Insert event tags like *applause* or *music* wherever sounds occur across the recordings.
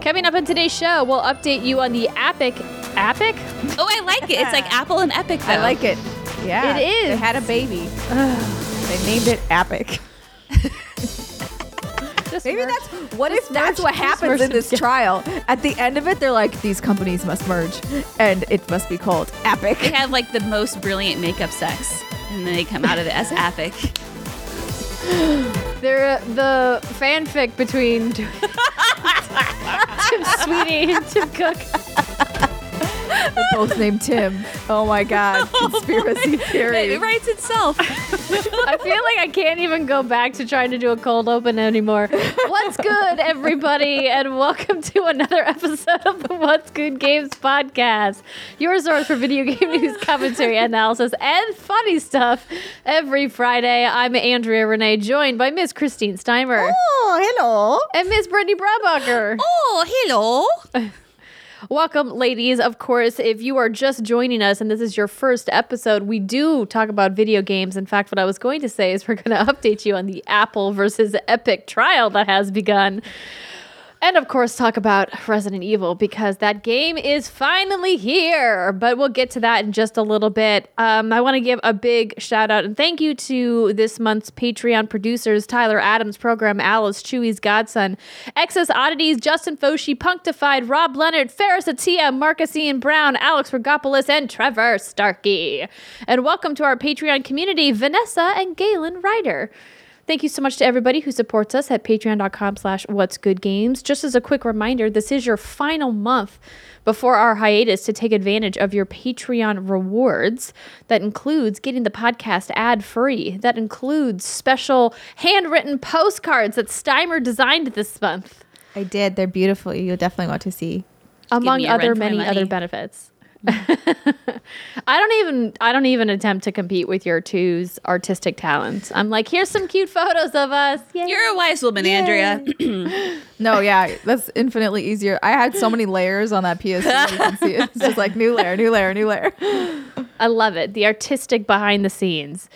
Coming up on today's show, we'll update you on the Epic. Epic? Oh, I like it. It's like Apple and Epic. Though. I like it. Yeah, It is. They had a baby. they named it Epic. *laughs* Just Maybe merge- that's what if Just that's merge- what happens merge in this them trial. At the end of it, they're like, these companies must merge, and it must be called Epic. They have like the most brilliant makeup sex, and then they come out of it as *laughs* Epic. They're uh, the fanfic between Tim Sweeney and Tim Cook. They're *laughs* both named Tim. Oh my god, *laughs* oh conspiracy theory. It writes itself. I feel like I can't even go back to trying to do a cold open anymore. What's good, everybody, and welcome to another episode of the What's Good Games podcast, your source for video game news, *laughs* commentary, analysis, and funny stuff. Every Friday, I'm Andrea Renee, joined by Miss Christine Steimer Oh, hello. and Miss Brittany Brombacher. oh, hello. Welcome, ladies. Of course, if you are just joining us and this is your first episode, we do talk about video games. In fact, what I was going to say is we're going *laughs* to update you on the Apple versus Epic trial that has begun. And of course, talk about Resident Evil because that game is finally here. But we'll get to that in just a little bit. Um, I want to give a big shout out and thank you to this month's Patreon producers Tyler Adams, Program Alice, Chewy's Godson, Excess Oddities, Justin Foshi, Punctified, Rob Leonard, Ferris Atia, Marcus Ian Brown, Alex Regopoulos, and Trevor Starkey. And welcome to our Patreon community, Vanessa and Galen Ryder. Thank you so much to everybody who supports us at patreon.com slash what's good games. Just as a quick reminder, this is your final month before our hiatus to take advantage of your Patreon rewards. That includes getting the podcast ad free. That includes special handwritten postcards that Steimer designed this month, I did. They're beautiful. You'll definitely want to see. among me a run other for many other benefits. *laughs* I don't even I don't even attempt to compete with your two's artistic talents. I'm like, here's some cute photos of us. Yay. You're a wise woman, Andrea. *laughs* No, yeah, that's infinitely easier. I had so many layers on that PSD. You can see it. It's just like new layer, new layer, new layer. *laughs* I love it. The artistic behind the scenes.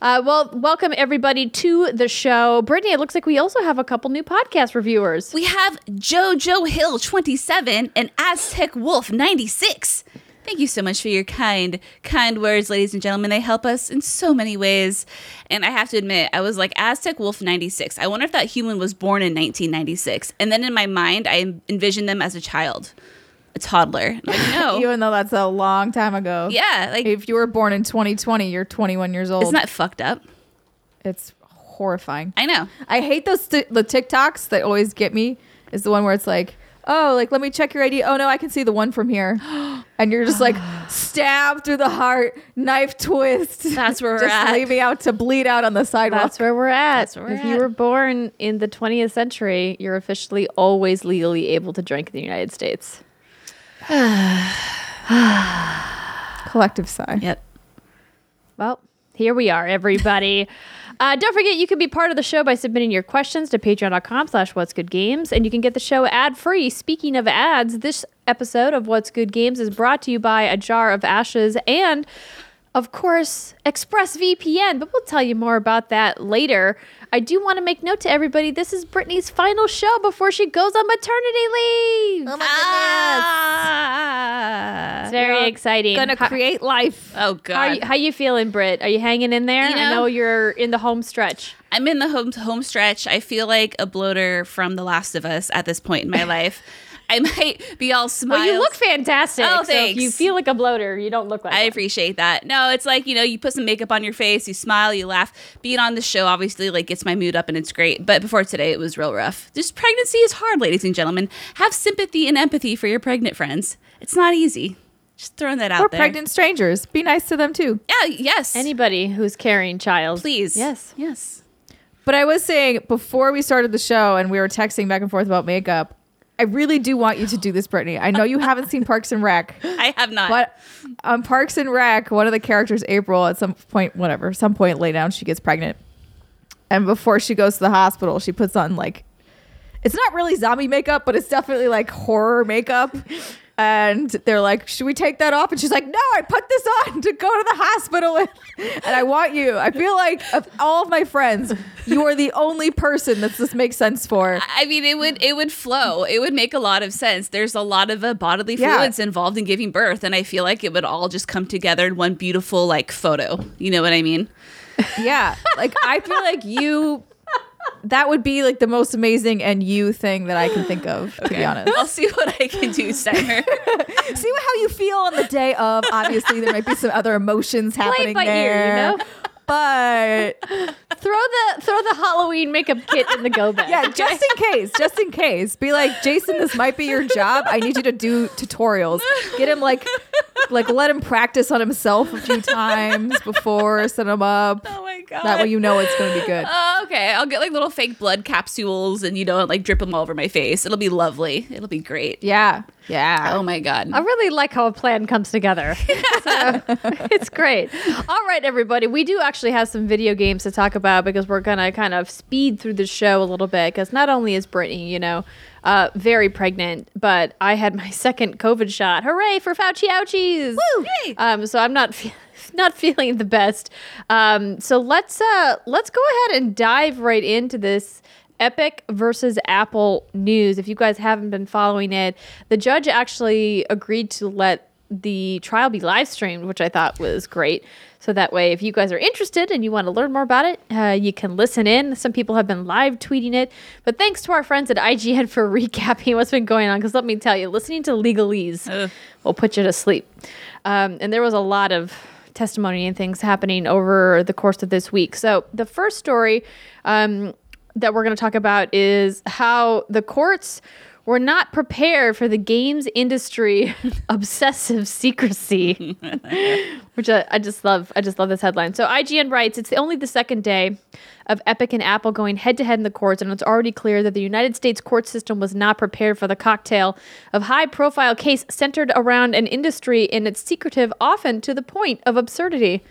Uh, well, welcome everybody to the show. Brittany, it looks like we also have a couple new podcast reviewers. we have Jojo Hill 27 and Aztec Wolf 96. Thank you so much for your kind, kind words, ladies and gentlemen. They help us in so many ways. And I have to admit, I was like, Aztec Wolf 96. I wonder if that human was born in 1996. And then in my mind, I envisioned them as a child, a toddler. Like, no. *laughs* Even though that's a long time ago. yeah, like, If you were born in 2020, you're 21 years old. isn't that fucked up? it's horrifying. I know. I hate those sti- the TikToks that always get me. Is the one where it's like, oh, like let me check your ID. Oh no, I can see the one from here, *gasps* and you're just like stabbed through the heart, knife twist. That's where *laughs* we're just at. leaving out to bleed out on the sidewalk. That's where we're at. That's where we're if you were born in the 20th century, you're officially always legally able to drink in the United States. *sighs* Collective sigh. Yep. Well, here we are, everybody. *laughs* Uh, don't forget, you can be part of the show by submitting your questions to patreon.com slash what's good games, and you can get the show ad free. Speaking of ads, this episode of What's Good Games is brought to you by A Jar of Ashes and, of course, ExpressVPN, but we'll tell you more about that later. I do want to make note to everybody this is Brittany's final show before she goes on maternity leave. Oh my Ah. it's very exciting. Gonna How- create life. Oh, how, God. are you, how you feeling, Britt? Are you hanging in there? You I know- know you're in the home stretch. I'm in the home home stretch. I feel like a bloater from The Last of Us at this point in my *laughs* life. I might be all smiles. Well, you look fantastic. Oh, so if you feel like a bloater, you don't look like I one. appreciate that. No, it's like, you know, you put some makeup on your face, you smile, you laugh. Being on the show obviously like gets my mood up and it's great. But before today it was real rough. Just pregnancy is hard, ladies and gentlemen. Have sympathy and empathy for your pregnant friends. It's not easy. Just throwing that out Or there. pregnant strangers. Be nice to them too. Yeah, yes. Anybody who's carrying child, please. Yes. Yes. But I was saying before we started the show and we were texting back and forth about makeup, I really do want you to do this, Brittany. I know you *laughs* haven't seen Parks and Rec, I have not. but on Parks and Rec, one of the characters, April, at some point, whatever, some point lay down, she gets pregnant. And before she goes to the hospital, she puts on like, it's not really zombie makeup, but it's definitely like horror makeup. And they're like, "Should we take that off?" And she's like, "No, I put this on to go to the hospital with, *laughs* and I want you." I feel like of all of my friends, you are the only person that this makes sense for. I mean, it would it would flow. It would make a lot of sense. There's a lot of uh, bodily Yeah. fluids involved in giving birth, and I feel like it would all just come together in one beautiful like photo. You know what I mean? Yeah, like I feel like you. That would be like the most amazing and you thing that I can think of, to be honest. I'll see what I can do, Steimer. *laughs* See how you feel on the day of. Obviously, there might be some other emotions happening it by there. ear, you know. But Throw the throw the Halloween makeup kit in the go *laughs* bag. yeah, just in case, just in case, be like, Jason, this might be your job. I need you to do tutorials. Get him like, like let him practice on himself a few times before set him up. oh my god. That way you know it's going to be good. Oh, okay, I'll get like little fake blood capsules and you know like drip them all over my face. It'll be lovely. It'll be great. Yeah, yeah. Oh my god. I really like how a plan comes together. *laughs* So, it's great. All right, everybody. We do actually have some video games to talk about because we're to kind of speed through the show a little bit because not only is Brittany, you know, uh, very pregnant, but I had my *laughs* second COVID shot. Hooray for Fauci ouchies! Woo! Yay. Um, so I'm not fe- *laughs* not feeling the best. Um, so let's uh, let's go ahead and dive right into this Epic versus Apple news. If you guys haven't been following it, the judge actually agreed to let the trial be live streamed, which I thought was great. So that way, if you guys are interested and you want to learn more about it, uh, you can listen in. Some people have been live tweeting it. But thanks to our friends at IGN for *laughs* recapping what's been going on. Because let me tell you, listening to legalese Ugh. will put you to sleep. Um, and there was a lot of testimony and things happening over the course of this week. So the first story um, that we're going to talk about is how the courts were not prepared for the games industry *laughs* obsessive secrecy *laughs* which I, I just love. I just love this headline. So IGN writes, it's only the second day of Epic and Apple going head to head in the courts, and it's already clear that the United States court system was not prepared for the cocktail of high profile case centered around an industry in its secretive, often to the point of absurdity.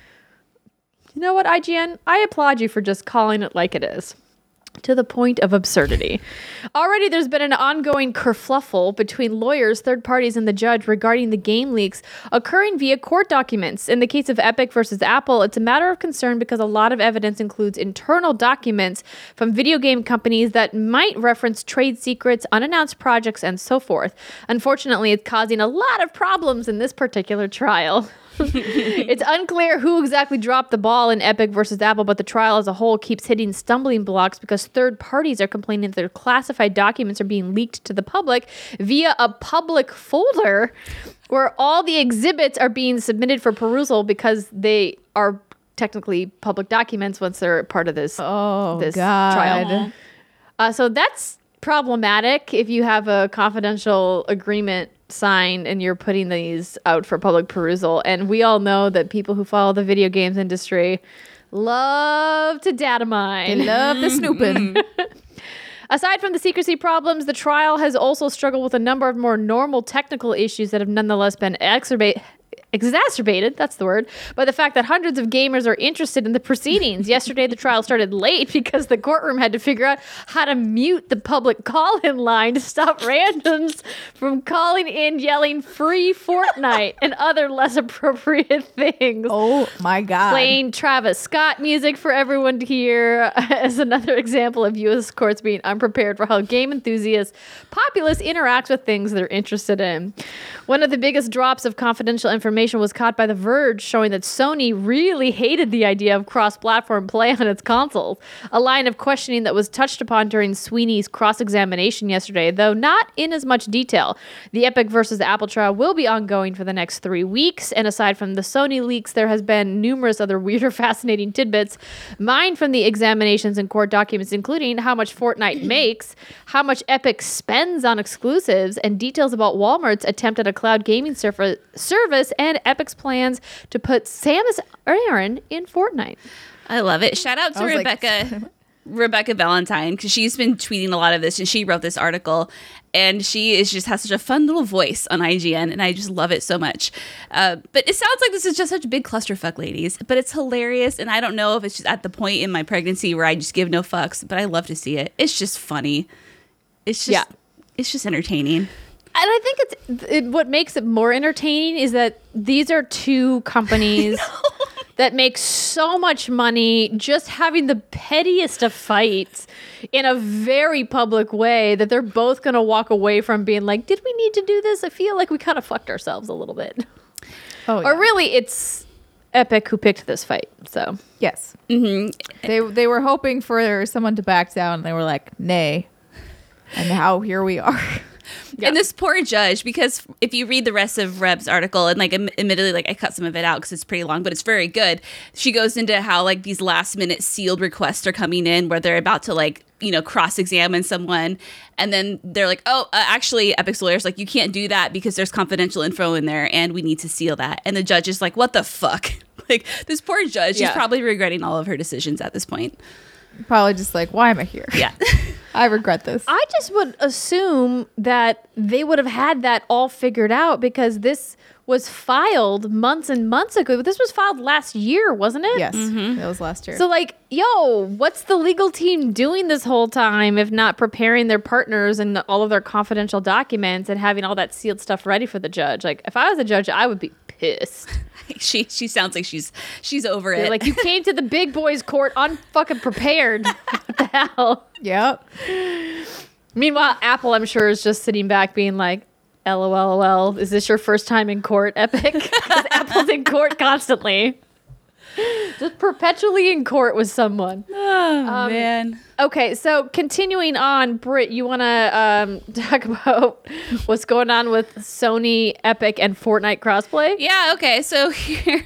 You know what, IGN? I applaud you for just calling it like it is. To the point of absurdity. Already, there's been an ongoing kerfluffle between lawyers, third parties, and the judge regarding the game leaks occurring via court documents. In the case of Epic versus Apple, it's a matter of concern because a lot of evidence includes internal documents from video game companies that might reference trade secrets, unannounced projects, and so forth. Unfortunately, it's causing a lot of problems in this particular trial. *laughs* *laughs* it's unclear who exactly dropped the ball in Epic versus Apple, but the trial as a whole keeps hitting stumbling blocks because third parties are complaining that their classified documents are being leaked to the public via a public folder where all the exhibits are being submitted for perusal because they are technically public documents once they're part of this Oh, this God. trial. Uh, so that's problematic if you have a confidential agreement signed and you're putting these out for public perusal. And we all know that people who follow the video games industry love to data They mine. love the snooping. *laughs* Aside from the secrecy problems, the trial has also struggled with a number of more normal technical issues that have nonetheless been exacerbate, exacerbated, that's the word, by the fact that hundreds of gamers are interested in the proceedings. *laughs* Yesterday, the trial started late because the courtroom had to figure out how to mute the public call in line to stop *laughs* randoms from calling in yelling free Fortnite and other less appropriate *laughs* things oh my God. playing Travis Scott music for everyone to hear as another example of U.S. courts being unprepared for how game enthusiasts, populace interacts with things they're interested in. One of the biggest drops of confidential information was caught by The Verge, showing that Sony really hated the idea of cross-platform play on its consoles. A line of questioning that was touched upon during Sweeney's cross-examination yesterday, though not in as much detail. The Epic versus Apple trial will be ongoing for the next three weeks, and aside from the Sony leaks, there has been numerous other weird or *laughs* fascinating tidbits mined from the examinations and court documents, including how much Fortnite *clears throat* makes, how much Epic spends on exclusives, and details about Walmart's attempt at a cloud gaming surf- service and Epic's plans to put Samus Aran in Fortnite. I love it. Shout out to I was like- Rebecca *laughs* Rebecca Valentine because she's been tweeting a lot of this and she wrote this article and she is just has such a fun little voice on IGN and I just love it so much. Uh, but it sounds like this is just such a big clusterfuck, ladies. But it's hilarious and I don't know if it's just at the point in my pregnancy where I just give no fucks, but I love to see it. It's just funny. It's just Yeah. it's just entertaining. I think it's it, what makes it more entertaining is that these are two *laughs* companies that make so much money just having the pettiest of fights in a very public way that they're both going to walk away from being like, "Did we need to do this?" I feel like we kind of fucked ourselves a little bit. Oh, Or really, it's Epic who picked this fight. So yes. Mm-hmm. They they were hoping for someone to back down. and They were like, nay. And now here we are. *laughs* Yeah. And this poor judge, because if you read the rest of Reb's article, and like admittedly, like I cut some of it out because it's pretty long, but it's very good. She goes into how like these last minute sealed requests are coming in where they're about to like you know cross examine someone, and then they're like, oh, uh, actually, Epic's lawyers like you can't do that because there's confidential info in there, and we need to seal that. And the judge is like, what the fuck? *laughs* like this poor judge, she's probably regretting all of her decisions at this point. Probably just like, why am I here? Yeah. *laughs* I regret this. I just would assume that they would have had that all figured out because this was filed months and months ago. This was filed last year, wasn't it? yes. Mm-hmm. it was last year. So, like, yo, what's the legal team doing this whole time if not preparing their partners and all of their confidential documents and having all that sealed stuff ready for the judge? Like, if I was a judge, I would be pissed. *laughs* she she sounds like she's she's over They're it. like, you *laughs* came to the big boys' court unfucking prepared. *laughs* what the hell? yep. Meanwhile, Apple, I'm sure, is just sitting back being like, LOL, is this your first time in court, Epic? Because Apple's in court constantly. *laughs* Just perpetually in court with someone. *sighs* oh Um, man. Okay, so continuing on, Britt, you want to um, *laughs* talk about what's going on with Sony, Epic, and Fortnite crossplay? Yeah, okay. So *laughs* here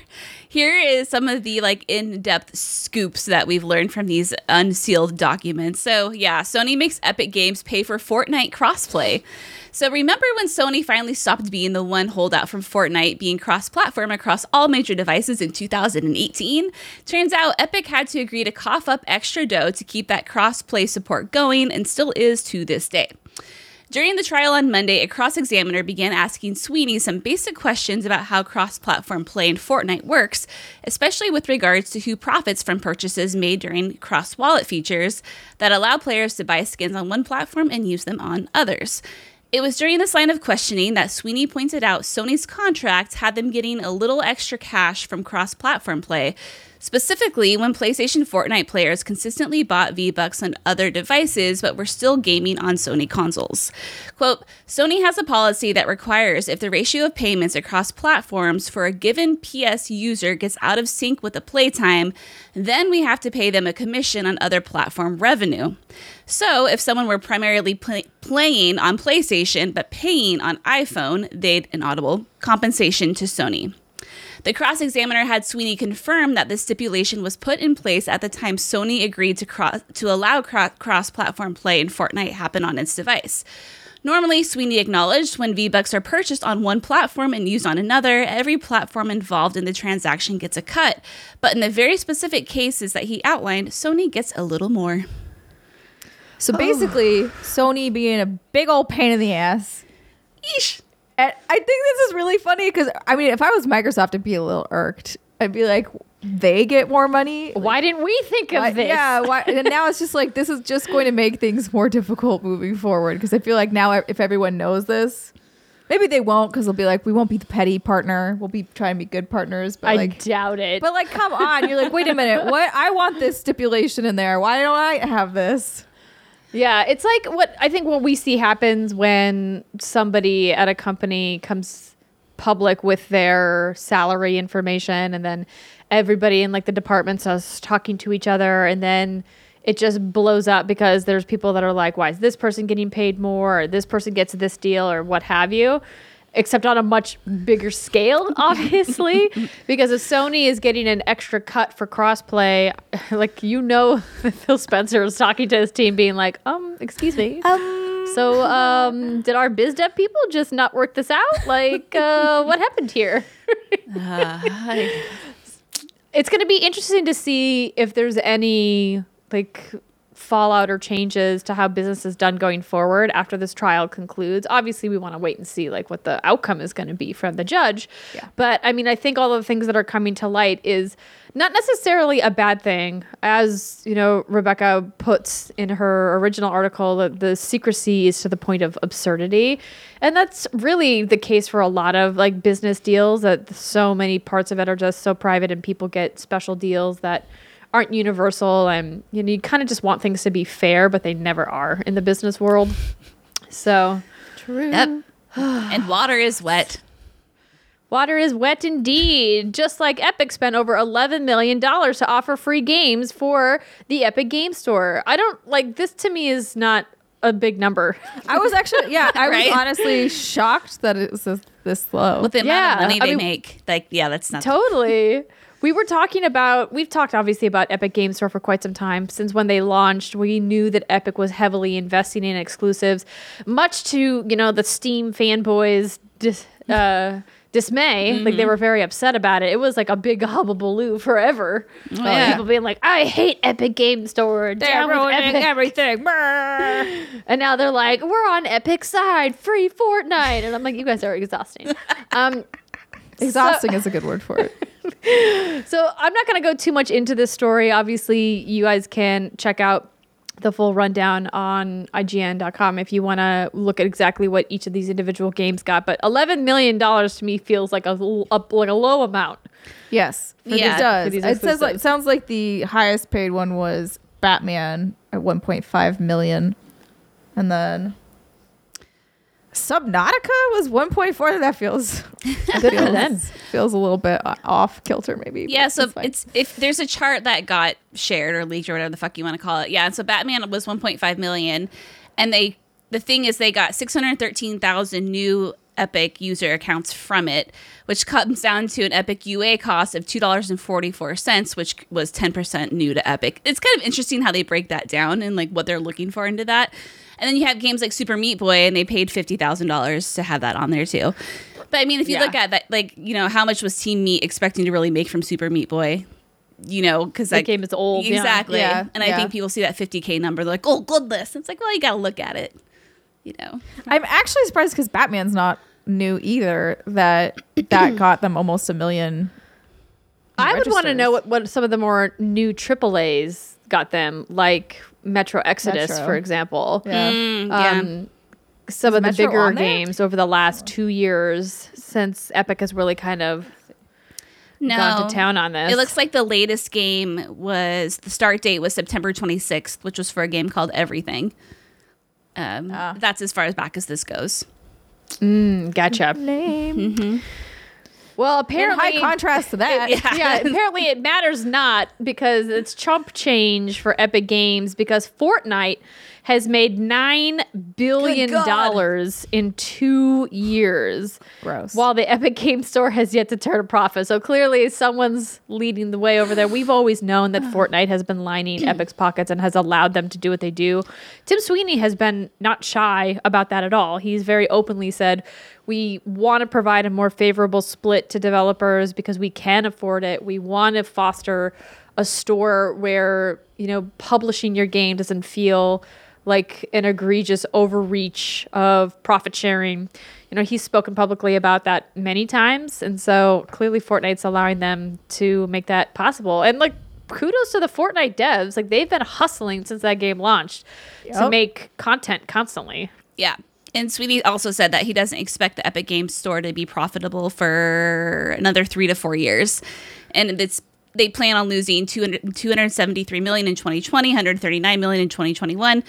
here is some of the like in-depth scoops that we've learned from these unsealed documents. So, yeah, Sony makes Epic Games pay for Fortnite crossplay. So, remember when Sony finally stopped being the one holdout from Fortnite being cross-platform across all major devices in 2018? Turns out Epic had to agree to cough up extra dough to keep that cross-play support going and still is to this day. During the trial on Monday, a cross examiner began asking Sweeney some basic questions about how cross platform play in Fortnite works, especially with regards to who profits from purchases made during cross wallet features that allow players to buy skins on one platform and use them on others. It was during this line of questioning that Sweeney pointed out Sony's contract had them getting a little extra cash from cross platform play, specifically when PlayStation Fortnite players consistently bought V-Bucks on other devices but were still gaming on Sony consoles. Quote, Sony has a policy that requires if the ratio of payments across platforms for a given PS user gets out of sync with the playtime, then we have to pay them a commission on other platform revenue. So, if someone were primarily pl- playing on PlayStation but paying on iPhone, they'd an audible compensation to Sony. The cross examiner had Sweeney confirm that this stipulation was put in place at the time Sony agreed to, cross- to allow cross platform play in Fortnite happen on its device. Normally, Sweeney acknowledged when V Bucks are purchased on one platform and used on another, every platform involved in the transaction gets a cut. But in the very specific cases that he outlined, Sony gets a little more. So basically, *sighs* Sony being a big old pain in the ass. Yeesh. And I think this is really funny because I mean, if I was Microsoft, I'd be a little irked. I'd be like, they get more money. Why didn't we think of Why- this? Yeah, why, and now it's just like this is just going to make things more difficult moving forward because I feel like now if everyone knows this, maybe they won't because they'll be like, we won't be the petty partner. We'll be trying to be good partners. But I like, doubt it. but like, come on, you're like, wait a minute, what? I want this stipulation in there. Why don't I have this? Yeah, it's like what I think what we see happens when somebody at a company comes public with their salary information and then everybody in like the departments starts talking to each other and then it just blows up because there's people that are like, why is this person getting paid more or this person gets this deal or what have you? Except on a much bigger scale, *laughs* obviously, because if Sony is getting an extra cut for crossplay, *laughs* like you know, *laughs* Phil Spencer was talking to his team, being like, "Um, excuse me, Um, so um, did our biz dev people just not work this out? Like, uh, what happened here?" it's going to be interesting to see if there's any like fallout or changes to how business is done going forward after this trial concludes. Obviously, we want to wait and see like what the outcome is going to be from the judge. Yeah. But I mean, I think all the things that are coming to light is not necessarily a bad thing. As you know, Rebecca puts in her original article that the secrecy is to the point of absurdity. And that's really the case for a lot of like business deals that so many parts of it are just so private and people get special deals that aren't universal and you know you kind of just want things to be fair but they never are in the business world. So True. Yep. *sighs* and water is wet. Water is wet indeed. Just like Epic spent over $11 million to offer free games for the Epic Game Store. I don't like this to me is not a big number. I was actually, yeah, *laughs* I Right? was honestly shocked that it was this, this low. With the amount of money I they mean- make. Like, yeah, that's not totally. We were talking about, we've talked obviously about Epic Game Store for quite some time. Since when they launched, we knew that Epic was heavily investing in exclusives, much to, you know, the Steam fanboys' dis, uh, *laughs* dismay. Like they were very upset about it. It was like a big *laughs* hullabaloo forever. Uh, yeah. People being like, I hate Epic Game Store. Down with Epic. everything. *laughs* And now they're like, we're on Epic side, free Fortnite. And I'm like, you guys are exhausting. um, Exhausting is a good word for it. *laughs* so I'm not going to go too much into this story. Obviously, you guys can check out the full rundown on IGN.com if you want to look at exactly what each of these individual games got. But 11 million dollars to me feels like a, l- a- like a low amount. Yes, Yeah, it does. for these It says like sounds like the highest paid one was Batman at 1.5 million, and then Subnautica was 1.4. That feels *laughs* that Good for feels, them. feels a little bit off kilter, maybe. Yeah, so it's if there's a chart that got shared or leaked or whatever the fuck you want to call it. Yeah, and so Batman was 1.5 million, and they the thing is they got 613,000 new Epic user accounts from it, which comes down to an Epic UA cost of two dollars and forty four cents, which was 10 percent new to Epic. It's kind of interesting how they break that down and like what they're looking for into that. And then you have games like Super Meat Boy, and they paid fifty thousand dollars to have that on there too. But I mean, if you Yeah. look at that, like you know, how much was Team Meat expecting to really make from Super Meat Boy? You know, because That game is old. Exactly. Yeah, and I think people see that 50k number, they're like, "Oh, goodness!" It's like, well, you got to look at it. You know, I'm actually surprised because Batman's not new either. That that *clears throat* got them almost a million. I would want to know what, what some of the more new AAA's got them, like Metro Exodus, Metro. for example. Yeah. Mm, yeah. Um, some of the Metro bigger games over the last two years since Epic has really kind of no, gone to town on this. It looks like the latest game was the start date was September 26th, which was for a game called Everything. Um, Ah. That's as far as back as this goes. Mm, gotcha. Name. Well, In apparently, high contrast to that, Yeah. *laughs* yeah, apparently it matters not because it's chump change for Epic Games because Fortnite has made nine billion dollars in two years. Gross. While the Epic Game Store has yet to turn a profit. So clearly someone's leading the way over there. We've always known that *sighs* Fortnite has been lining *clears throat* Epic's pockets and has allowed them to do what they do. Tim Sweeney has been not shy about that at all. He's very openly said, we want to provide a more favorable split to developers because we can afford it. We want to foster a store where, you know, publishing your game doesn't feel like an egregious overreach of profit sharing. You know, he's spoken publicly about that many times. And so clearly Fortnite's allowing them to make that possible. And like kudos to the Fortnite devs. Like they've been hustling since that game launched to make content constantly. Yeah. And Sweeney also said that he doesn't expect the Epic Games Store to be profitable for another three to four years. And it's they plan on losing 200, 273 million in 2020, 139 million in 2021.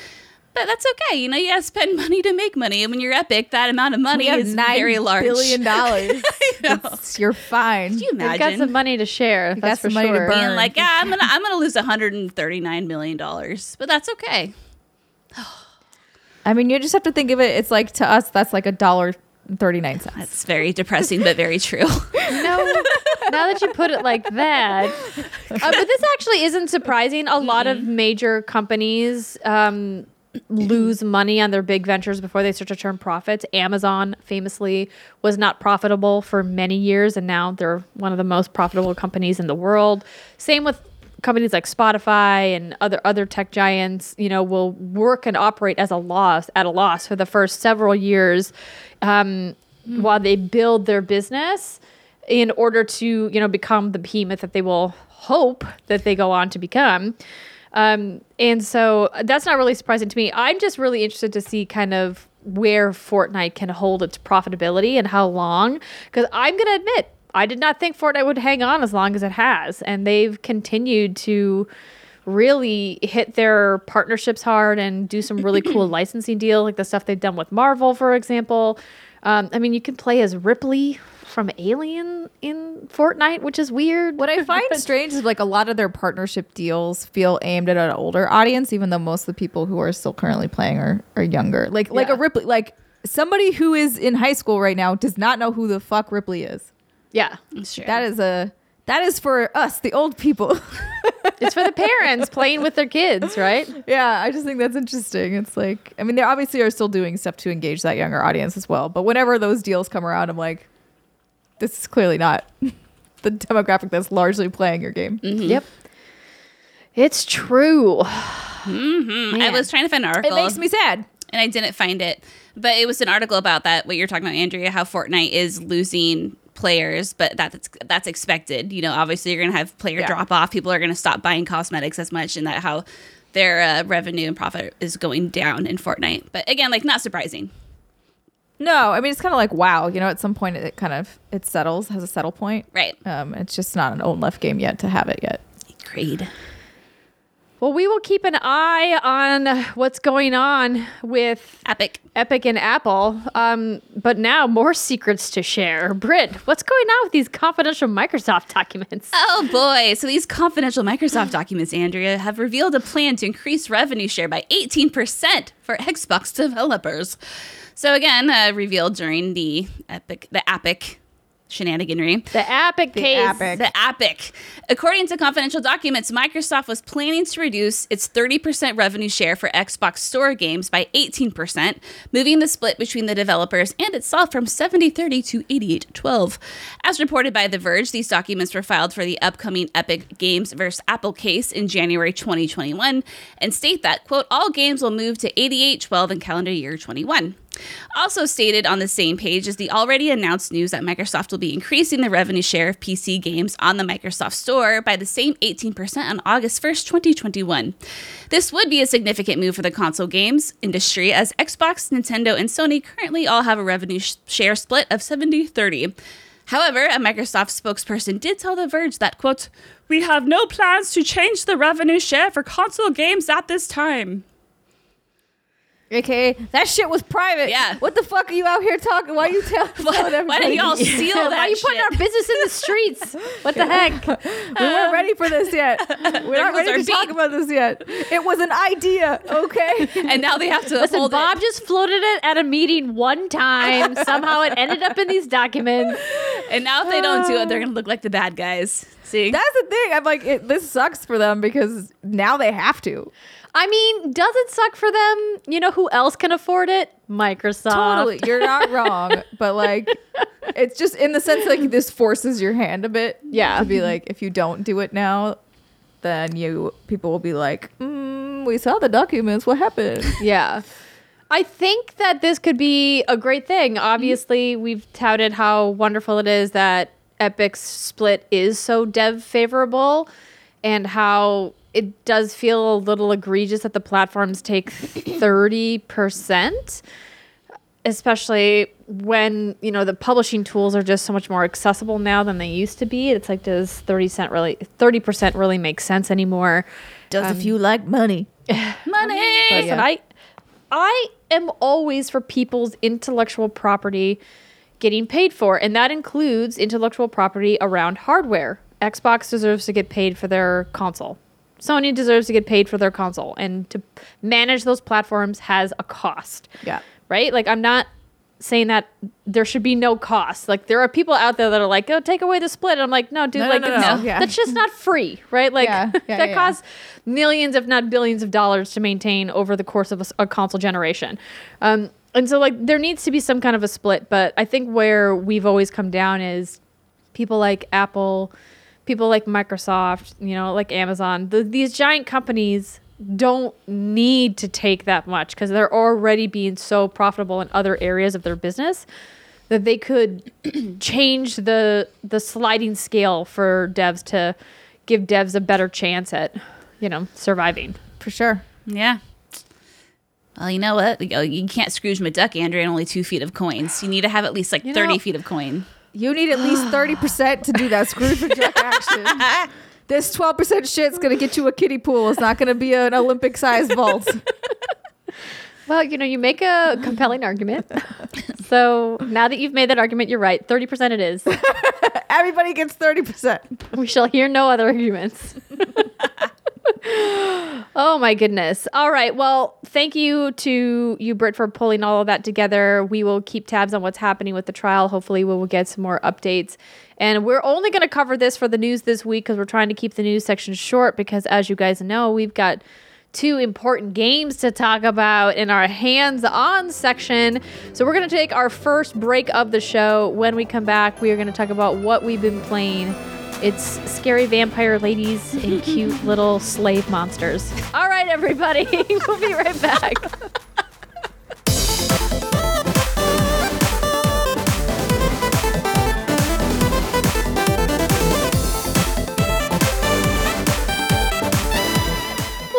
But that's okay. You know, you gotta spend *laughs* money to make money. And when you're Epic, that amount of money is nine very large. billion *laughs* dollars. *laughs* It's- You're fine. Can you They've got imagine? some money to share. got That's for some money to sure. burn. being like, yeah, I'm gonna I'm gonna lose 139 million dollars, but that's okay. I mean, you just have to think of it. It's like to us, that's like a dollar thirty nine cents. That's very depressing, but very true. No, now that you put it like that, uh, but this actually isn't surprising. A lot of major companies um, lose money on their big ventures before they start to turn profits. Amazon famously was not profitable for many years, and now they're one of the most profitable companies in the world. Same with companies like Spotify and other other tech giants, you know, will work and operate as a loss at a loss for the first several years um, while they build their business in order to you know become the behemoth that they will hope that they go on to become. Um, and so that's not really surprising to me. I'm just really interested to see kind of where Fortnite can hold its profitability and how long. Because I'm going to admit, I did not think Fortnite would hang on as long as it has. And they've continued to really hit their partnerships hard and do some really *clears throat* cool licensing deals, like the stuff they've done with Marvel, for example. Um, I mean, you can play as Ripley from Alien in Fortnite, which is weird. What I *laughs* find strange is like a lot of their partnership deals feel aimed at an older audience, even though most of the people who are still currently playing are, are younger. Like like Yeah. a Ripley, like somebody who is in high school right now does not know who the fuck Ripley is. yeah, That's true. That is a that is for us, the old people. it's for the parents *laughs* playing with their kids, right? yeah, I just think that's interesting. It's like I mean, they obviously are still doing stuff to engage that younger audience as well. But whenever those deals come around, I'm like, this is clearly not *laughs* the demographic that's largely playing your game. Yep. It's true. Mhm. I was trying to find an article. It makes me sad. and I didn't find it. But it was an article about that. What you're talking about, Andrea, how Fortnite is losing players, but that's that's expected. You know, obviously you're gonna have player Yeah. drop off. People are gonna stop buying cosmetics as much, and that how their uh, revenue and profit is going down in Fortnite. But again, like not surprising. No, I mean it's kind of like wow, you know, at some point it kind of it settles, has a settle point. Right. Um, it's just not an own left game yet to have it yet. Agreed. Well, we will keep an eye on what's going on with Epic. Epic and Apple. Um, but now more secrets to share. Britt, what's going on with these confidential Microsoft documents? Oh boy. So these confidential Microsoft documents, Andrea, have revealed a plan to increase revenue share by 18% for Xbox developers. So again, uh, revealed during the Epic the Epic shenaniganry. The Epic case. Epic. The Epic. According to confidential documents, Microsoft was planning to reduce its 30% revenue share for Xbox Store games by 18%, moving the split between the developers and itself from 70 30 to 88 12. As reported by The Verge, these documents were filed for the upcoming Epic Games vs. Apple case in January 2021 and state that, quote, all games will move to 88 12 in calendar year 21. Also stated on the same page is the already announced news that Microsoft will be increasing the revenue share of PC games on the Microsoft Store by the same 18% on August 1st, 2021. This would be a significant move for the console games industry as Xbox, Nintendo, and Sony currently all have a revenue sh- share split of 70 30. However, a Microsoft spokesperson did tell The Verge that, quote, we have no plans to change the revenue share for console games at this time. AKA that shit was private. Yeah. What the fuck are you out here talking? Why are you *laughs* tell? Telling why did y'all steal that Why are you putting shit? our business in the *laughs* streets? What the heck? We weren't um, ready for this yet. *laughs* We're not ready to talk about this yet. It was an idea, okay? and now they have to Listen, Bob it. just floated it at a meeting one time. Somehow it ended up in these documents. And now if they don't do it, they're gonna look like the bad guys. See, That's the thing. I'm like, it, this sucks for them because now they have to. I mean, does it suck for them? You know who else can afford it? Microsoft. Totally, you're not wrong, *laughs* but like, it's just in the sense like this forces your hand a bit. Yeah. to be like, if you don't do it now, then you people will be like, mm, we saw the documents. What happened? Yeah. I think that this could be a great thing. Obviously, we've touted how wonderful it is that Epic's split is so dev favorable and how it does feel a little egregious that the platforms take 30%, especially when, you know, the publishing tools are just so much more accessible now than they used to be. It's like does 30 cent really 30% really make sense anymore? Does if um, you like money? *laughs* money. Listen, yeah. I I am always for people's intellectual property getting paid for, and that includes intellectual property around hardware. Xbox deserves to get paid for their console. Sony deserves to get paid for their console, and to manage those platforms has a cost. Yeah. Right? Like I'm not saying that there should be no cost. Like there are people out there that are like, "Oh, take away the split." And I'm like, "No, dude, No, no, like no, it's- no. Yeah. that's just not free, right? Like Yeah, *laughs* yeah, that yeah, costs millions, if not billions, of dollars to maintain over the course of a console generation. Um, and so, like, there needs to be some kind of a split. But I think where we've always come down is people like Apple, people like Microsoft, you know, like Amazon, the, these giant companies don't need to take that much because they're already being so profitable in other areas of their business that they could *clears throat* change the the sliding scale for devs to give devs a better chance at, you know, surviving. For sure. Yeah. Well, you know what? You You can't Scrooge McDuck, Andrea, and only two feet of coins. You need to have at least like You 30 know- feet of coin. You need at least 30% to do that Scrooge McDuck action. *laughs* This 12% shit's going to get you a kiddie pool. It's not going to be an Olympic sized vault. *laughs* Well, you know, you make a compelling argument. *laughs* so now that you've made that argument, you're right. 30% it is. Everybody gets 30%. We shall hear no other arguments. *laughs* oh my goodness. All right. Well, thank you to you, Britt, for pulling all of that together. We will keep tabs on what's happening with the trial. Hopefully, we will get some more updates. And we're only going to cover this for the news this week because we're trying to keep the news section short because, as you guys know, we've got two important games to talk about in our hands on section. So we're going to take our first break of the show. When we come back, we are going to talk about what we've been playing. It's scary vampire ladies and *laughs* cute little slave monsters. All right, everybody, *laughs* we'll be right back.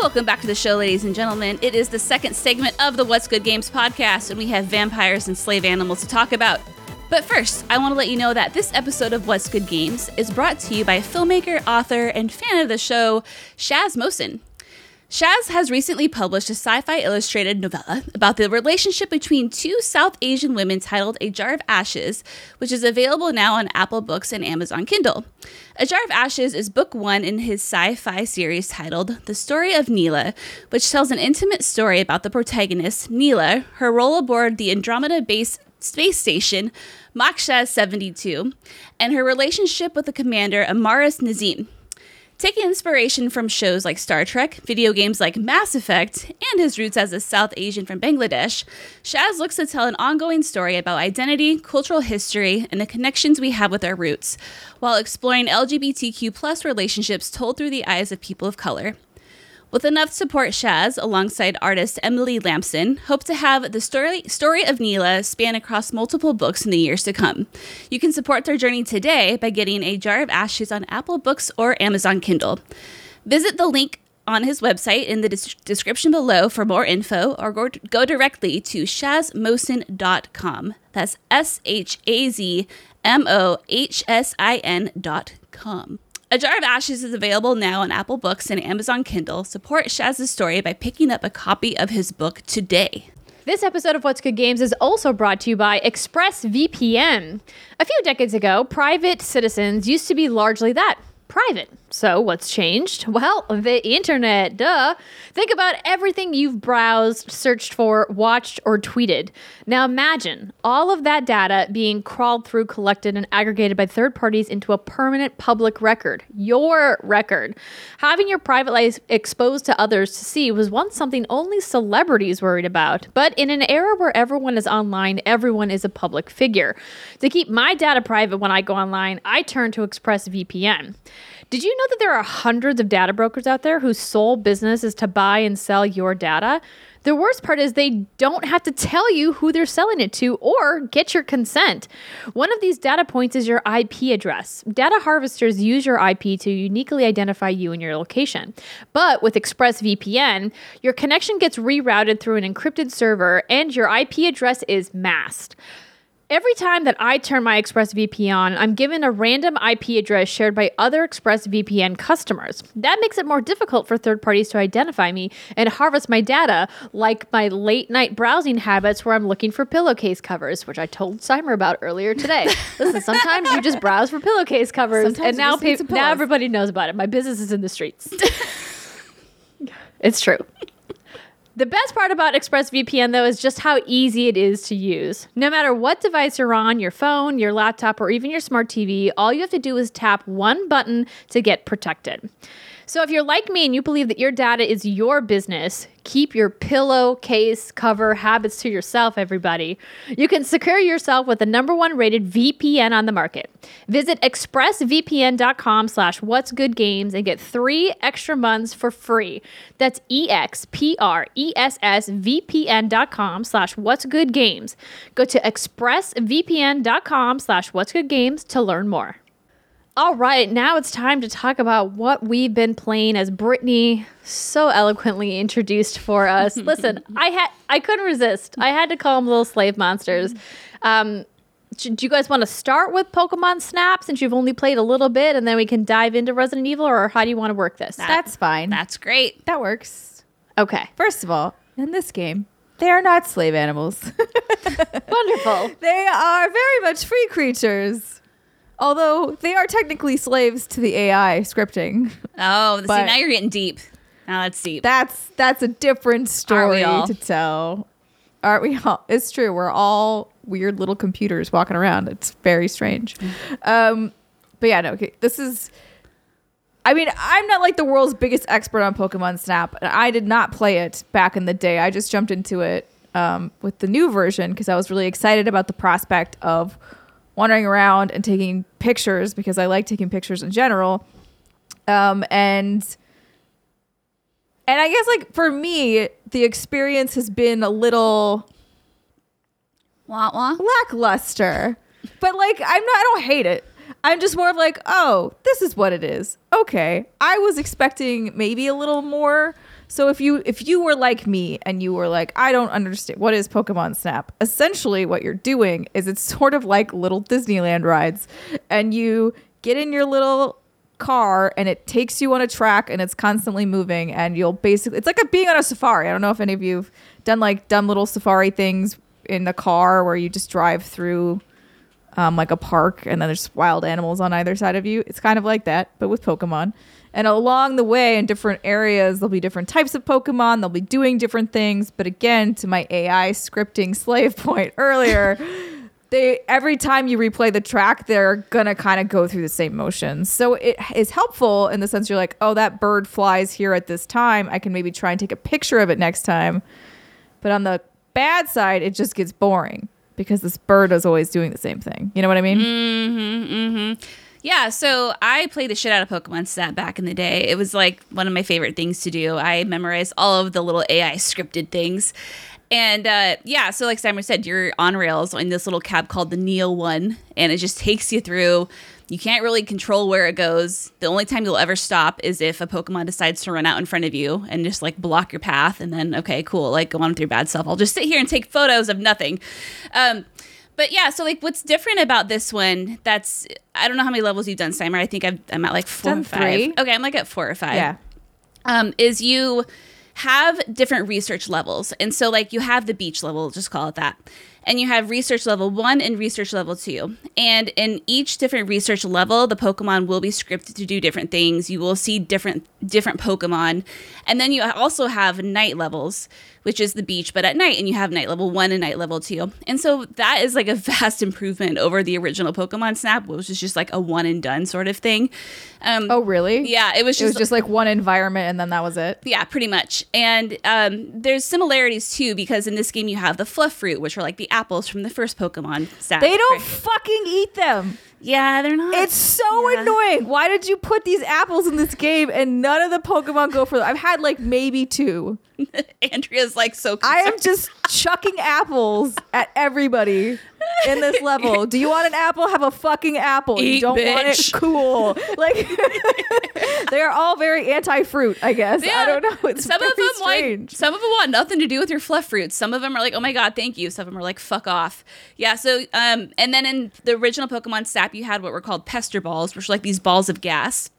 Welcome back to the show, ladies and gentlemen. It is the second segment of the What's Good Games podcast, and we have vampires and slave animals to talk about. But first, I want to let you know that this episode of What's Good Games is brought to you by filmmaker, author, and fan of the show, Shaz Mohsin. Shaz has recently published a sci fi illustrated novella about the relationship between two South Asian women titled A Jar of Ashes, which is available now on Apple Books and Amazon Kindle. A Jar of Ashes is book one in his sci fi series titled The Story of Neela, which tells an intimate story about the protagonist, Neela, her role aboard the Andromeda base space station, Makshaz 72, and her relationship with the commander, Amaris Nazim. Taking inspiration from shows like Star Trek, video games like Mass Effect, and his roots as a South Asian from Bangladesh, Shaz looks to tell an ongoing story about identity, cultural history, and the connections we have with our roots, while exploring LGBTQ plus relationships told through the eyes of people of color. With enough support, Shaz, alongside artist Emily Lampson, hope to have the story, story of Neela span across multiple books in the years to come. You can support their journey today by getting a jar of ashes on Apple Books or Amazon Kindle. Visit the link on his website in the des- description below for more info or go, go directly to shazmohsin.com. That's S H A Z M O H S I N.com. A Jar of Ashes is available now on Apple Books and Amazon Kindle. Support Shaz's story by picking up a copy of his book today. This episode of What's Good Games is also brought to you by ExpressVPN. A few decades ago, private citizens used to be largely that private. So, what's changed? Well, the internet, duh. Think about everything you've browsed, searched for, watched, or tweeted. Now, imagine all of that data being crawled through, collected, and aggregated by third parties into a permanent public record. Your record. Having your private life exposed to others to see was once something only celebrities worried about. But in an era where everyone is online, everyone is a public figure. To keep my data private when I go online, I turn to ExpressVPN. Did you know that there are hundreds of data brokers out there whose sole business is to buy and sell your data? The worst part is they don't have to tell you who they're selling it to or get your consent. One of these data points is your IP address. Data harvesters use your IP to uniquely identify you and your location. But with ExpressVPN, your connection gets rerouted through an encrypted server and your IP address is masked. Every time that I turn my ExpressVPN on, I'm given a random IP address shared by other ExpressVPN customers. That makes it more difficult for third parties to identify me and harvest my data, like my late night browsing habits where I'm looking for pillowcase covers, which I told Steimer about earlier today. *laughs* Listen, sometimes you just browse for pillowcase covers, Sometimes and now, pe- now everybody knows about it. My business is in the streets. *laughs* it's true. The best part about ExpressVPN, though, is just how easy it is to use. No matter what device you're on your phone, your laptop, or even your smart TV all you have to do is tap one button to get protected. So if you're like me and you believe that your data is your business, keep your pillowcase cover habits to yourself, everybody. You can secure yourself with the number one rated VPN on the market. Visit expressvpn.com slash what's good games and get three extra months for free. That's E-X-P-R-E-S-S-V-P-N.com slash what's good games. Go to expressvpn.com slash what's good games to learn more. All right, now it's time to talk about what we've been playing as Brittany so eloquently introduced for us. *laughs* Listen, I had I couldn't resist. I had to call them little slave monsters. Um, do do you guys want to start with Pokemon Snap since you've only played a little bit, and then we can dive into Resident Evil, or how do you want to work this? That's fine. That's great. that works. Okay, First of all, in this game, they are not slave animals. *laughs* wonderful. they are very much free creatures. Although they are technically slaves to the AI scripting. Oh, see, now you're getting deep. Now that's deep. That's that's a different story to tell. Aren't we all? It's true. We're all weird little computers walking around. It's very strange. Um, but yeah, no. Okay, this is. I mean, I'm not like the world's biggest expert on Pokemon Snap, and I did not play it back in the day. I just jumped into it um, with the new version because I was really excited about the prospect of wandering around and taking pictures because I like taking pictures in general. Um, and and I guess like for me, the experience has been a little wah wah. lackluster. But like I'm not I don't hate it. I'm just more of like, oh, this is what it is. Okay. I was expecting maybe a little more. So if you if you were like me and you were like, I don't understand what is Pokemon Snap, essentially what you're doing is it's *laughs* sort of like little Disneyland rides. And you get in your little car and it takes you on a track and it's constantly moving and you'll basically it's like a being on a safari. I don't know if any of you've done like dumb little safari things in the car where you just drive through um, like a park and then there's wild animals on either side of you. It's kind of like that, but with Pokemon. And along the way in different areas, there'll be different types of Pokemon. They'll be doing different things. But again, to my AI scripting *laughs* slave point earlier, *laughs* they every time you replay the track, they're gonna kind of go through the same motions. So it is helpful in the sense you're like, oh, that bird flies here at this time. I can maybe try and take a picture of it next time. But on the bad side, it just gets boring because this bird is always doing the same thing. You know what I mean? Mm-hmm, mm-hmm. Yeah, so I played the shit out of Pokemon Snap back in the day. It was like one of my favorite things to do. I memorized all of the little AI scripted things. And uh, yeah, so like Simon said, you're on rails in this little cab called the Neo One, and it just takes you through. You can't really control where it goes. The only time you'll ever stop is if a Pokemon decides to run out in front of you and just like block your path. And then, okay, cool, like go on with your bad stuff. I'll just sit here and take photos of nothing. Um, but yeah, so like what's different about this one that's I don't know how many levels you've done, Simon. I think I've, I'm at like four Done or five. three. Okay, I'm like at four or five Yeah. um, is you have different research levels. And so, like, you have the beach level, just call it that. And you have research level one and research level two. And in each different research level, the Pokemon will be scripted to do different things. You will see different different Pokemon. And then you also have night levels, which is the beach, but at night, and you have night level one and night level two. And so that is like a *laughs* vast improvement over the original Pokemon Snap, which is just like a one and done sort of thing. Um, Oh, really? yeah, it was It just was just like one environment and then that was it. yeah, pretty much. And um, there's similarities too because in this game you have the fluff fruit, which are like the apples from the first Pokemon Snap. They don't fucking eat them. Yeah, they're not. It's so Yeah. annoying. Why did you put these apples in this game and none of the Pokemon go for them? I've had like maybe two. *laughs* Andrea's like so. I am just chucking apples at everybody in this level. Do you want an apple? Have a fucking apple. you Eat, don't want it? bitch. *laughs* Cool. Like *laughs* they are all very anti-fruit, I guess. yeah. I don't know. It's some of them strange. like some of them want nothing to do with your fluff fruits. Some of them are like, oh my god, thank you. Some of them are like, fuck off. Yeah. So um, and then in the original Pokemon Snap, you had what were called pester balls, which were like these balls of gas.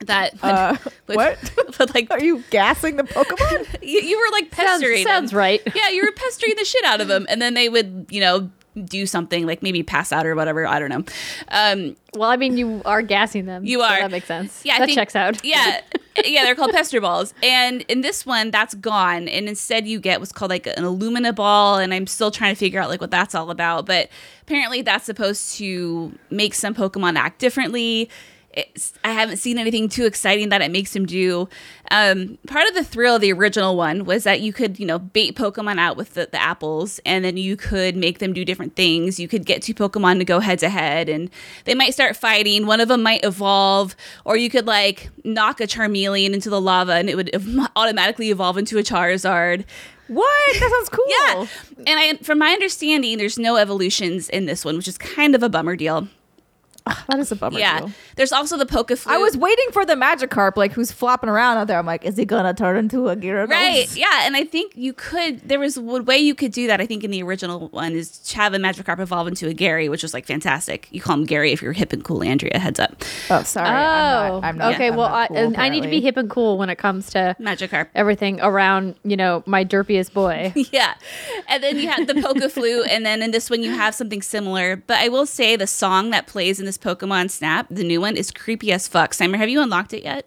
That would, Uh, *laughs* would- what? *laughs* would, like Are you gassing the Pokemon? *laughs* you, you were like pestering them. sounds right. yeah, you were pestering the shit out of them, and then they would, you know, do something like maybe pass out or whatever. I don't know. Um, Well, I mean, you are gassing them. You so are. that makes sense. yeah, that think- checks out. Yeah, yeah, they're called pester balls, and in this one, that's gone, and instead you get what's called like an Illumina ball, and I'm still trying to figure out like what that's all about, but apparently that's supposed to make some Pokemon act differently. It's, I haven't seen anything too exciting that it makes him do. Um, part of the thrill of the original one was that you could, you know, bait Pokemon out with the, the apples, and then you could make them do different things. You could get two Pokemon to go head to head, and they might start fighting. One of them might evolve, or you could like knock a Charmeleon into the lava, and it would ev- *laughs* automatically evolve into a Charizard. What? That sounds cool. Yeah. And I, from my understanding, there's no evolutions in this one, which is kind of a bummer deal. That is a bummer. yeah. deal. There's also the Pokeflute. I was waiting for the Magikarp, like who's flopping around out there. I'm like, is he gonna turn into a Gyarados? Right. Yeah. And I think you could, there was a way you could do that, I think, in the original one is to have a Magikarp evolve into a Gary, which was like fantastic. You call him Gary if you're hip and cool, Andrea. Heads up. Oh, sorry. oh, I'm not, oh, I'm not, okay. I'm well, not I, cool, and I need to be hip and cool when it comes to Magikarp. everything around, you know, my derpiest boy. *laughs* yeah. And then you have the Pokeflute, and then in this one you have something similar. But I will say the song that plays in this Pokemon Snap, the new one, is creepy as fuck. Simon, have you unlocked it yet?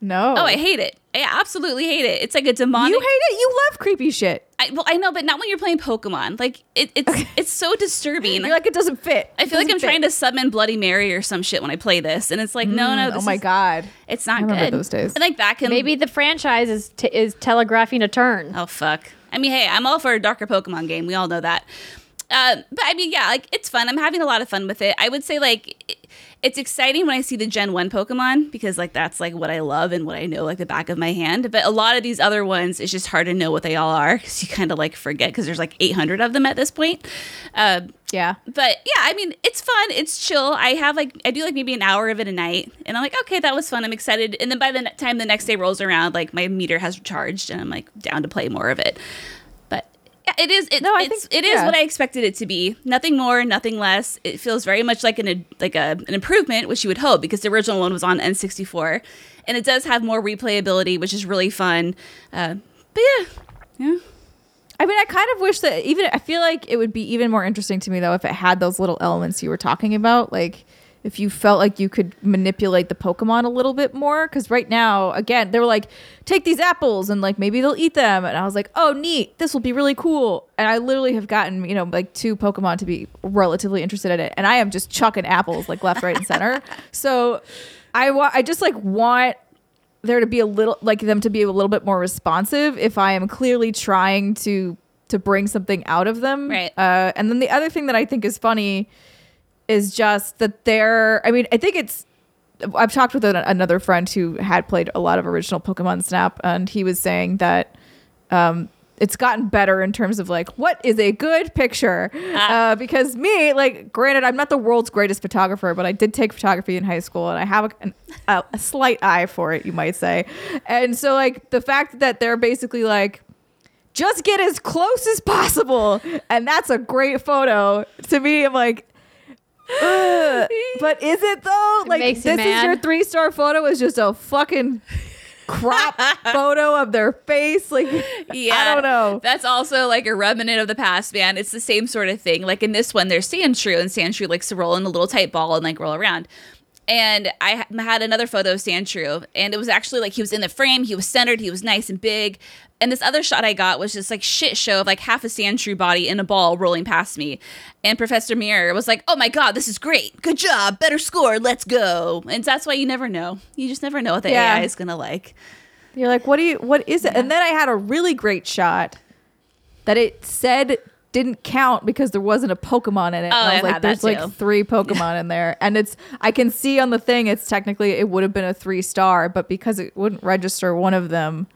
No. Oh, I hate it. I absolutely hate it. It's like a demonic. You hate it. You love creepy shit. I, well, I know, but not when you're playing Pokemon. Like it, it's it's so disturbing. You're like it doesn't fit. I feel like I'm trying to summon Bloody Mary or some shit when I play this, and it's like, no, no, mm, Oh my is- god. it's not I remember good. those days. I think that can Maybe the franchise is t- is telegraphing a turn. Oh fuck. I mean, hey, I'm all for a darker Pokemon game. We all know that. Uh, but I mean, yeah, like it's fun. I'm having a lot of fun with it. I would say like it's exciting when I see the Gen One Pokemon because like that's like what I love and what I know like the back of my hand. But a lot of these other ones, it's just hard to know what they all are because you kind of like forget because there's like 800 of them at this point. Uh, Yeah. but yeah, I mean, it's fun. It's chill. I have like I do like maybe an hour of it a night, and I'm like, okay, that was fun. I'm excited. And then by the time the next day rolls around, like my meter has recharged, and I'm like down to play more of it. It is. It, No, I it's, think- it is yeah. what I expected it to be. Nothing more, nothing less. It feels very much like an like a an improvement, which you would hope, because the original one was on N64, and it does have more replayability, which is really fun. Uh, but yeah, yeah. I mean, I kind of wish that even I feel like it would be even more interesting to me though if it had those little elements you were talking about, like if you felt like you could manipulate the Pokemon a little bit more. Because right now, again, they were like, take these apples and like maybe they'll eat them, and I was like, oh, neat, this will be really cool. And I literally have gotten you know like two Pokemon to be relatively interested in it, and I am just chucking apples like left, right, and center. *laughs* So I wa- I just like want there to be a little like them to be a little bit more responsive if I am clearly trying to to bring something out of them. Right. Uh, and then the other thing that I think is funny is just that they're. I mean, I think it's. I've talked with another friend who had played a lot of original Pokemon Snap, and he was saying that um, it's gotten better in terms of like what is a good picture. Uh, because me, like, granted, I'm not the world's greatest photographer, but I did take photography in high school, and I have a, an, a, a slight eye for it, you might say. And so, like, the fact that they're basically like. Just get as close as possible, and that's a great photo. To me, I'm like, Ugh. *laughs* but is it though? Like this is your three star photo is just a fucking crop *laughs* photo of their face. Like yeah, I don't know. That's also like a remnant of the past, man. It's the same sort of thing. Like in this one, there's Sandshrew, and Sandshrew likes to roll in a little tight ball and like roll around. And I had another photo of Sandshrew, and it was actually like he was in the frame, he was centered, he was nice and big. And this other shot I got was just like shit show of like half a Sandshrew body in a ball rolling past me. And Professor Mirror was like, "Oh my god, this is great! Good job, better score, let's go!" And that's why you never know. You just never know what the Yeah. AI is gonna like. You're like, what do you? What is it? And then I had a really great shot that it said didn't count because there wasn't a Pokemon in it. and Oh, I was I've like, there's like three *laughs* Pokemon in there, and it's I can see on the thing it's technically it would have been a three star, but because it wouldn't register one of them,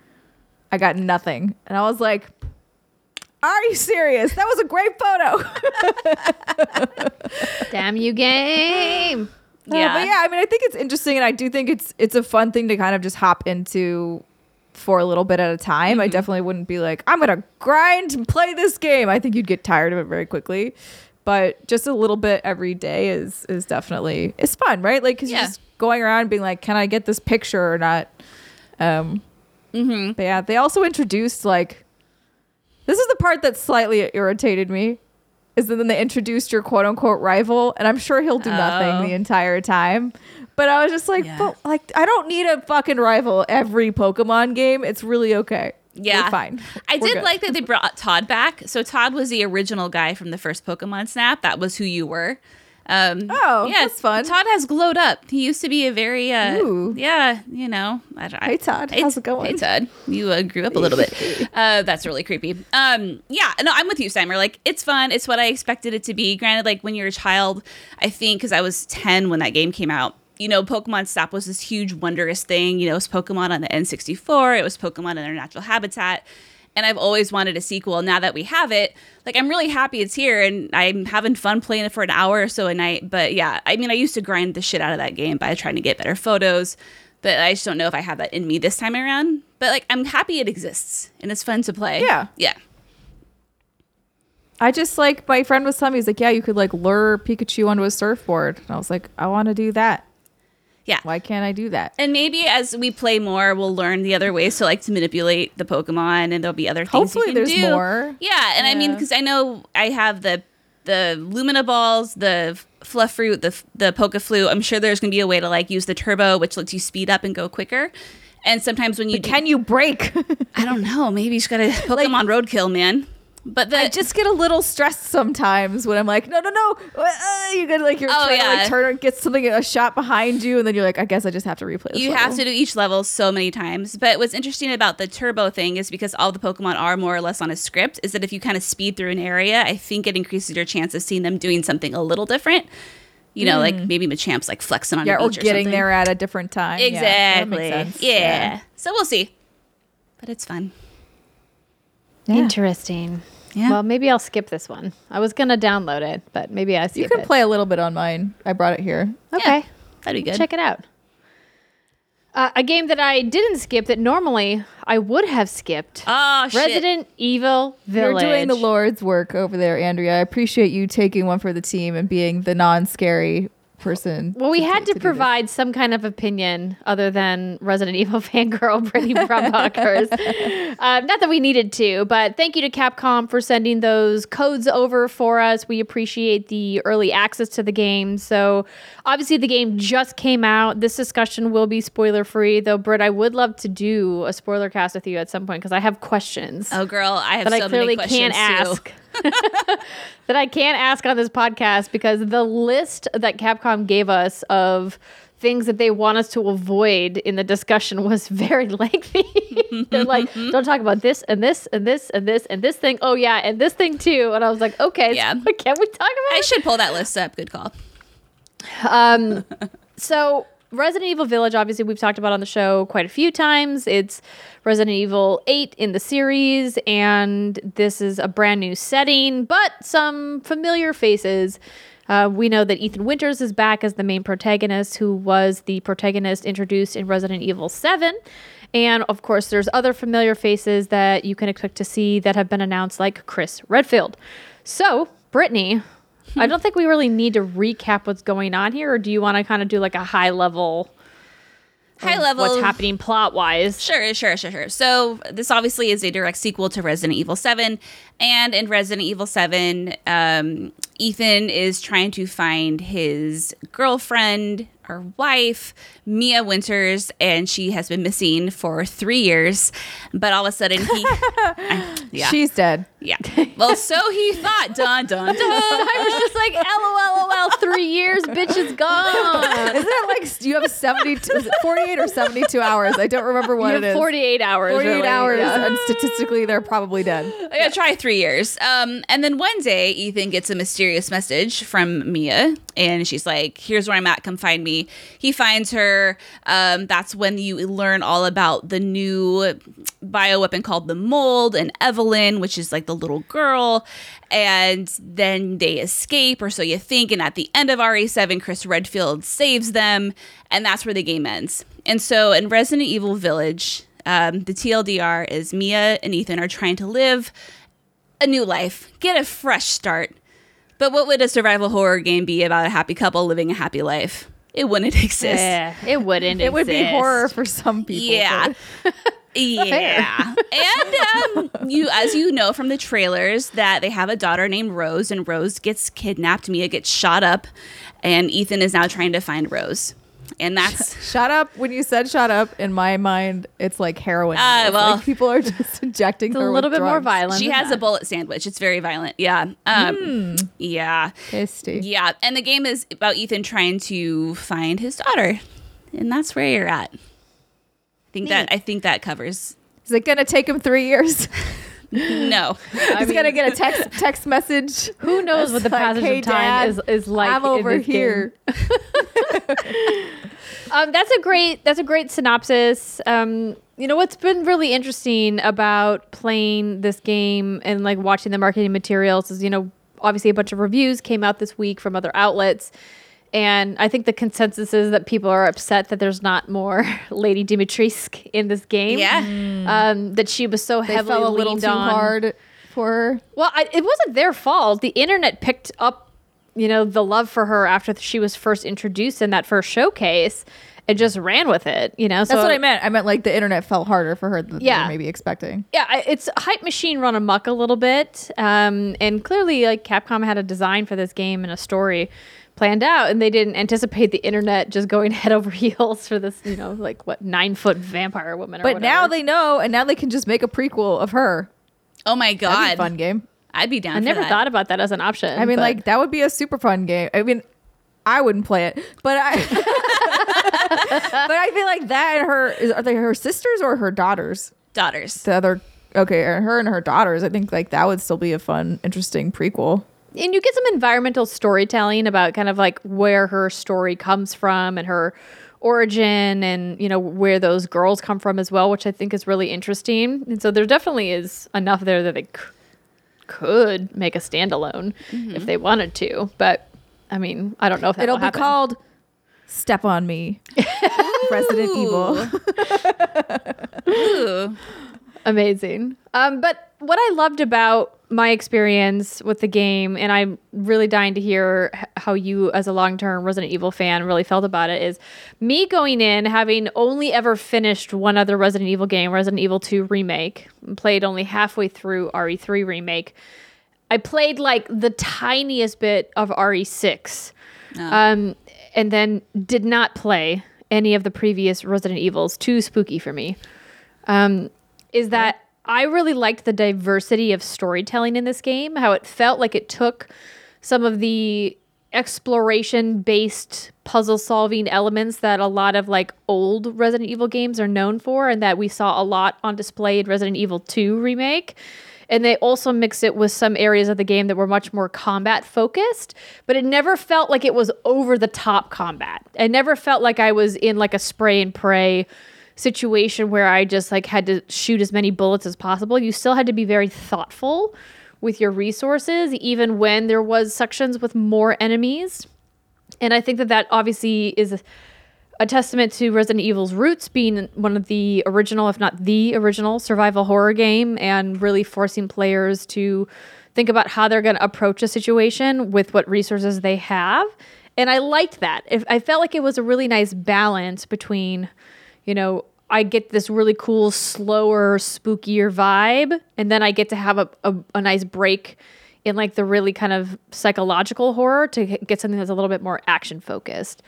I got nothing, and I was like. Are you serious? That was a great photo. *laughs* Damn you, game. Uh, but yeah, I mean, I think it's interesting, and I do think it's it's a fun thing to kind of just hop into for a little bit at a time. I definitely wouldn't be like, I'm gonna grind and play this game. I think you'd get tired of it very quickly. But just a little bit every day is is definitely it's fun, right? Like, because Yeah. you're just going around being like, can I get this picture or not? Um, Mm-hmm. but yeah, they also introduced like this is the part that slightly irritated me. Is that then they introduced your quote unquote rival, and I'm sure he'll do Oh. nothing the entire time. But I was just like, Yeah. but like I don't need a fucking rival every Pokemon game. It's really okay. Yeah. We're fine. I We're did good. like that they brought Todd back. So Todd was the original guy from the first Pokemon Snap. That was who you were. Um, Oh, that's fun. Todd has glowed up. He used to be a very, uh, Ooh. yeah, you know. I, I, Hey, Todd. How's it going? Hey, Todd. You uh, grew up a little bit. *laughs* Uh, that's really creepy. Um, yeah, no, I'm with you, Steimer. Like, it's fun. It's what I expected it to be. Granted, like when you're a child, I think because I was 10 when that game came out. You know, Pokemon Snap was this huge, wonderous thing. You know, it was Pokemon on the N64. It was Pokemon in their natural habitat and I've always wanted a sequel. Now that we have it, like I'm really happy it's here, and I'm having fun playing it for an hour or so a night. But yeah, I mean, I used to grind the shit out of that game by trying to get better photos, but I just don't know if I have that in me this time around. But like, I'm happy it exists and it's fun to play. Yeah. yeah, I just like my friend was telling me he's like, yeah, you could like lure Pikachu onto a surfboard, and I was like, I want to do that. Yeah. Why can't I do that? And maybe as we play more, we'll learn the other ways to like to manipulate the Pokemon, and there'll be other things. Hopefully you can there's do. more. Yeah, and I mean, because I know I have the the Lumina balls, the Fluff Fruit, the the Poke Flu. I'm sure there's gonna be a way to like use the Turbo, which lets you speed up and go quicker. And sometimes when you do, Can you break? I don't know, maybe you just gotta *laughs* Pokemon Roadkill, man. But the I just get a little stressed sometimes when I'm like, no, no, no. Uh, you get like you're Oh, trying to yeah. like turn and get something a shot behind you, and then you're like, I guess I just have to replay. This you level. have to do each level so many times. But what's interesting about the turbo thing is because all the Pokemon are more or less on a script, is that if you kind of speed through an area, I think it increases your chance of seeing them doing something a little different. You know, like maybe Machamp's like flexing on Mm. Yeah, a or beach or getting something. there at a different time. Exactly. makes sense. Yeah. So we'll see. But it's fun. Yeah. Interesting. Yeah. Well, maybe I'll skip this one. I was gonna download it, but maybe I skip You can it. play a little bit on mine. I brought it here. Okay, That'd be good. check it out. Uh, a game that I didn't skip that normally I would have skipped. Oh shit. Resident Evil Village. You're doing the Lord's work over there, Andrea. I appreciate you taking one for the team and being the non-scary person. Well, we to- had to to do this. provide some kind of opinion other than Resident Evil *laughs* fangirl Brittany Brumbacher's. *laughs* uh, not that we needed to, but thank you to Capcom for sending those codes over for us. We appreciate the early access to the game. So, obviously, the game just came out. This discussion will be spoiler free, though, Britt, I would love to do a spoiler cast with you at some point because I have questions Oh girl, I have that so I clearly many questions can't too. ask. *laughs* that I can't ask on this podcast because the list that Capcom gave us of things that they want us to avoid in the discussion *laughs* was very lengthy. *laughs* They're like, don't talk about this and this and this and this and this thing. Oh yeah, and this thing too. And I was like, okay, Yeah. so can we talk about it? I it? should pull that list up. Good call. Um, so Resident Evil Village, obviously, we've talked about on the show quite a few times. It's Resident Evil 8 in the series, and this is a brand new setting, but some familiar faces. Uh, we know that Ethan Winters is back as the main protagonist, who was the protagonist introduced in Resident Evil 7. And of course, there's other familiar faces that you can expect to see that have been announced, like Chris Redfield. So, Brittany, I *laughs* don't think we really need to recap what's going on here, or do you want to kind of do like a high level, High level. what's happening plot wise? Sure, sure, sure, sure. So this obviously is a direct sequel to Resident Evil 7. And in Resident Evil 7, um, Ethan is trying to find his girlfriend or wife, Mia Winters, and she has been missing for three years. But all of a sudden he *laughs* I- yeah. She's dead. Yeah. *laughs* Well, so he thought. Dun dun dun. *laughs* I was just like, LOL, LOL, three years, bitch is gone. Isn't it like you have 72, is it 48 or 72 hours? I don't remember what You it have is. 48 hours. 48 really. hours, Yeah. and statistically, they're probably dead. I gotta try three years. Um, and then one day, Ethan gets a mysterious message from Mia, and she's like, "Here's where I'm at. Come find me." He finds her. Um, that's when you learn all about the new bioweapon called the Mold and Evelyn, which is like the little girl. And then they escape, or so you think. And at the end of RE7, Chris Redfield saves them, and that's where the game ends. And so in Resident Evil Village, um, the TLDR is Mia and Ethan are trying to live a new life, get a fresh start. But what would a survival horror game be about a happy couple living a happy life? It wouldn't *laughs* exist. Yeah, it wouldn't. It would be horror for some people. Yeah. *laughs* but- Yeah. and um, you as you know from the trailers that they have a daughter named Rose and Rose gets kidnapped, Mia gets shot up, and Ethan is now trying to find Rose. and that's Shut up. When you said shut up, in my mind, it's like heroin. Ah, It's well. like people are just *laughs* injecting It's a her with little bit more violent. she than has a bullet sandwich. It's very violent. Yeah. Um, Hmm. Yeah. Tasty. Yeah. And the game is about Ethan trying to find his daughter, and that's where you're at. I think that I think that covers. Is it gonna take him three years? *laughs* *laughs* No. He's mean- gonna get a text *laughs* text message. Who knows what the That's like, passage "Hey, of time Dad, is, is like? I'm in over this game." here. Um, that's a great that's a great synopsis. Um, you know what's been really interesting about playing this game and like watching the marketing materials is you know obviously a bunch of reviews came out this week from other outlets, and I think the consensus is that people are upset that there's not more *laughs* Lady Dimitrescu in this game. Yeah. Um, that she was so They heavily fell a little leaned too on. hard for her. Well, I, it wasn't their fault. The internet picked up, you know, the love for her after she was first introduced in that first showcase and just ran with it, you know? That's so, what I meant. I meant like the internet felt harder for her than they were maybe expecting. Yeah, it's hype machine run amok a little bit. Um, and clearly, like, Capcom had a design for this game and a story planned out, and they didn't anticipate the internet just going *laughs* head over heels for this, you know, like, what, nine foot vampire woman or But now they know, and now they can just make a prequel of her. Oh my That'd be god. a fun game. I'd be down. I for never that. thought about that as an option. I mean, but- like that would be a super fun game. I mean, I wouldn't play it, but I, *laughs* but I feel like that and her is are they her sisters or her daughters? daughters. The other okay, her and her daughters. I think like that would still be a fun, interesting prequel. And you get some environmental storytelling about kind of like where her story comes from and her origin and you know where those girls come from as well which i think is really interesting and so there definitely is enough there that they c- could make a standalone if they wanted to but i mean i don't know if It'll be happen. called "Step on Me," *laughs* Resident Evil. Amazing. Um, but what I loved about my experience with the game, and I'm really dying to hear how you, as a long term Resident Evil fan, really felt about it, is me going in having only ever finished one other Resident Evil game, Resident Evil 2 Remake, and played only halfway through RE3 Remake. I played like the tiniest bit of RE6 um, and then did not play any of the previous Resident Evils. Too spooky for me. Um, is that I really liked the diversity of storytelling in this game. How it felt like it took some of the exploration based puzzle solving elements that a lot of like old Resident Evil games are known for, and that we saw a lot on display in Resident Evil 2 Remake. And they also mix it with some areas of the game that were much more combat focused, but it never felt like it was over the top combat. It never felt like I was in like a spray and pray situation where I just like had to shoot as many bullets as possible. You still had to be very thoughtful with your resources, even when there was sections with more enemies. And I think that that obviously is a, a testament to Resident Evil's roots being one of the original, if not the original, survival horror game, and really forcing players to think about how they're going to approach a situation with what resources they have. And I liked that. If I felt like it was a really nice balance between, you know, I get this really cool, slower, spookier vibe, and then I get to have a, a, a nice break in like the really kind of psychological horror to get something that's a little bit more action focused.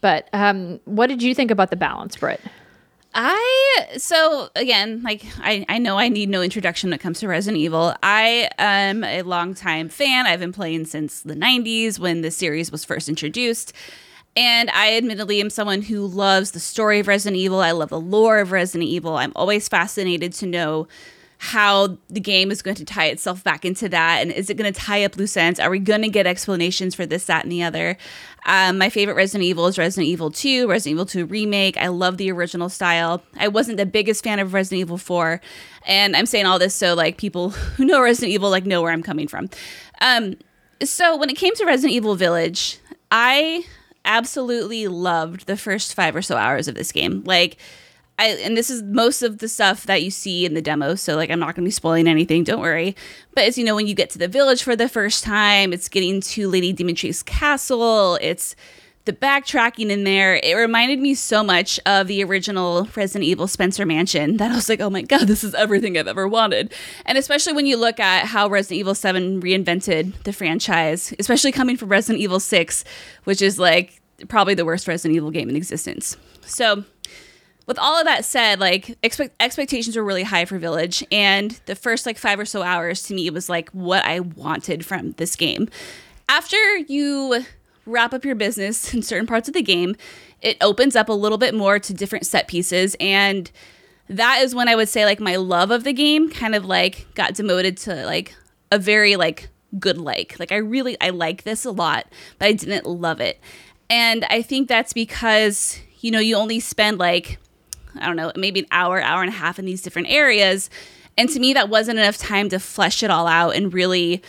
But um, what did you think about the balance, Britt? I so again, like I, I know I need no introduction when it comes to Resident Evil. I am a longtime fan. I've been playing since the '90s when the series was first introduced, and I admittedly am someone who loves the story of Resident Evil. I love the lore of Resident Evil. I'm always fascinated to know how the game is going to tie itself back into that and is it going to tie up loose ends? Are we going to get explanations for this that and the other? Um, my favorite resident evil is resident evil 2 resident evil 2 remake. I love the original style. I wasn't the biggest fan of resident evil 4 and i'm saying all this so like people *laughs* who know resident evil like know where i'm coming from. Um, so when it came to resident evil village i absolutely loved the first five or so hours of this game like I, and this is most of the stuff that you see in the demo. So, like, I'm not going to be spoiling anything. Don't worry. But as you know, when you get to the village for the first time, it's getting to Lady Dimitrescu's castle. It's the backtracking in there. It reminded me so much of the original Resident Evil Spencer Mansion that I was like, oh my God, this is everything I've ever wanted. And especially when you look at how Resident Evil 7 reinvented the franchise, especially coming from Resident Evil 6, which is like probably the worst Resident Evil game in existence. So, with all of that said, like expect- expectations were really high for Village, and the first like five or so hours to me was like what I wanted from this game. After you wrap up your business *laughs* in certain parts of the game, it opens up a little bit more to different set pieces, and that is when I would say like my love of the game kind of like got demoted to like a very like good like. Like I really I like this a lot, but I didn't love it. And I think that's because, you know, you only spend like I don't know, maybe an hour, hour and a half in these different areas. And to me that wasn't enough time to flesh it all out and really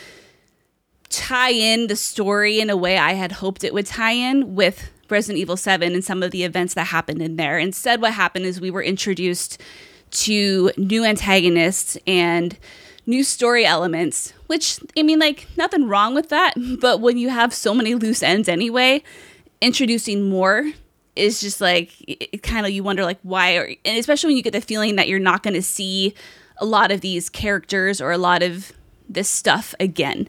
tie in the story in a way I had hoped it would tie in with Resident Evil 7 and some of the events that happened in there. Instead, what happened is we were introduced to new antagonists and new story elements, which, I mean, like, nothing wrong with that. *laughs* But when you have so many loose ends anyway, introducing more is just like, kind of, you wonder, like, why, or, and especially when you get the feeling that you're not going to see a lot of these characters or a lot of this stuff again.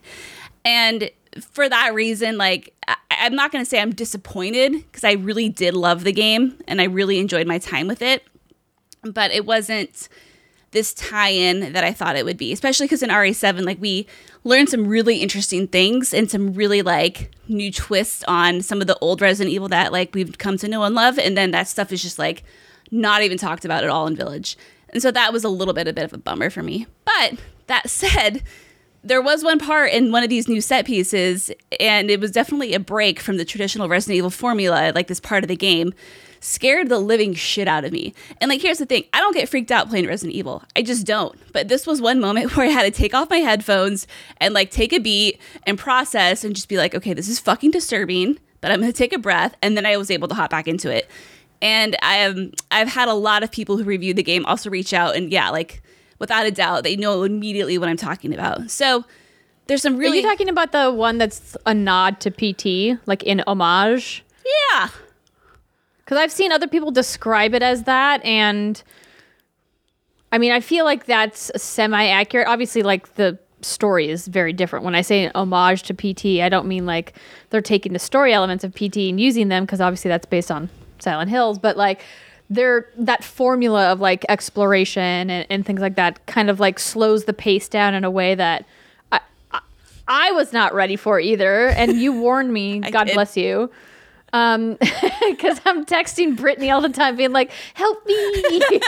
And for that reason, like I- I'm not going to say I'm disappointed because I really did love the game and I really enjoyed my time with it, but it wasn't this tie-in that I thought it would be. Especially because in RE7, like we learned some really interesting things and some really like new twists on some of the old Resident Evil that like we've come to know and love, and then that stuff is just like not even talked about at all in Village. And so that was a little bit a bit of a bummer for me. But that *laughs* said, there was one part in one of these new set pieces, and it was definitely a break from the traditional Resident Evil formula, like this part of the game. Scared the living shit out of me. And like, here's the thing I don't get freaked out playing Resident Evil. I just don't. But this was one moment *laughs* where I had to take off my headphones and like take a beat and process and just be like, okay, this is fucking disturbing, but I'm gonna take a breath. And then I was able to hop back into it. And I am, I've had a lot of people who reviewed the game also reach out and yeah, like, without a doubt, they know immediately what I'm talking about. So there's some really. Are you talking about the one that's a nod to PT, like in homage? yeah. Because I've seen other people describe it as that, and I mean, I feel like that's semi accurate. Obviously, like the story is very different. When I say homage to PT, I don't mean like they're taking the story elements of PT and using them, because obviously that's based on Silent Hills, but like they're that formula of like exploration and, and things like that kind of like slows the pace down in a way that I, I, I was not ready for either. And you warned me, *laughs* God did. bless you. Um, *laughs* because I'm texting Brittany all the time, being like, "Help me!" *laughs*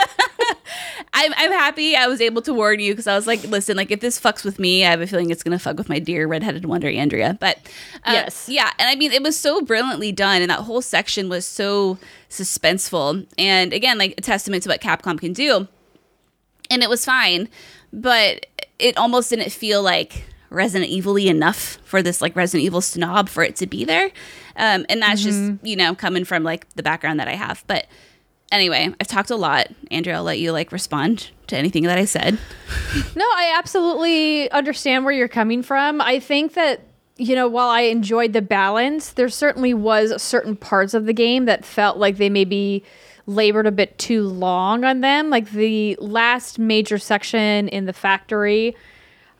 I'm, I'm happy I was able to warn you because I was like, listen, like if this fucks with me, I have a feeling it's gonna fuck with my dear redheaded wonder Andrea. But uh, Yes. yeah, and I mean it was so brilliantly done, and that whole section was so suspenseful, and again, like a testament to what Capcom can do. And it was fine, but it almost didn't feel like Resident Evil-y enough for this like Resident Evil snob for it to be there. Um, and that's just you know coming from like the background that I have, but. Anyway, I've talked a lot. Andrea, I'll let you like respond to anything that I said. *laughs* No, I absolutely understand where you're coming from. I think that you know, while I enjoyed the balance, there certainly was certain parts of the game that felt like they maybe labored a bit too long on them. Like the last major section in the factory,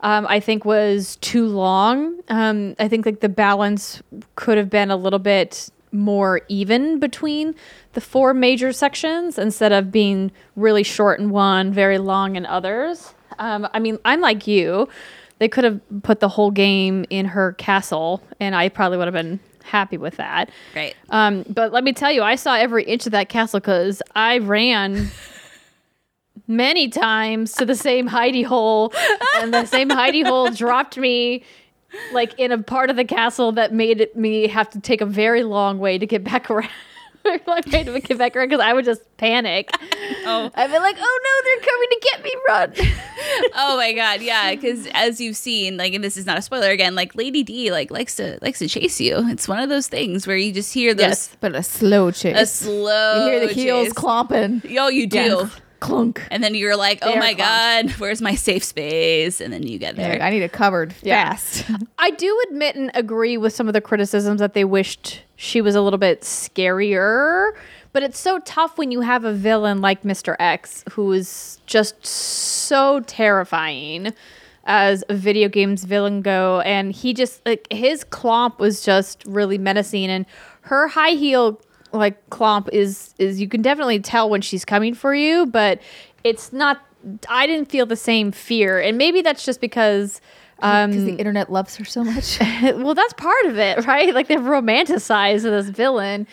um, I think was too long. Um, I think like the balance could have been a little bit more even between the four major sections instead of being really short in one, very long in others. Um, I mean, I'm like you. They could have put the whole game in her castle, and I probably would have been happy with that. Right. Um, but let me tell you, I saw every inch of that castle because I ran *laughs* many times to the same hidey hole, and the same hidey hole *laughs* dropped me like in a part of the castle that made it me have to take a very long way to get back around. Very long way to get back around because I would just panic. Oh. I'd be like, "Oh no, they're coming to get me! Run!" *laughs* oh my god, yeah. Because as you've seen, like, and this is not a spoiler again, like Lady D like likes to likes to chase you. It's one of those things where you just hear those Yes. But a slow chase. a slow. you hear the heels chase. clomping. Yo, you do. Clunk. And then you're like, oh They are my clonked. god, *laughs* where's my safe space? And then you get there. like, I need it covered Yeah. fast. *laughs* I do admit and agree with some of the criticisms that they wished she was a little bit scarier. But it's so tough when you have a villain like Mr. X who is just so terrifying. as a video games villain go, and he just like his clomp was just really menacing, and her high heel like clomp is is you can definitely tell when she's coming for you, but it's not. I didn't feel the same fear, and maybe that's just because. Um, Because the internet loves her so much. *laughs* well, that's part of it, right? Like they've romanticized this villain.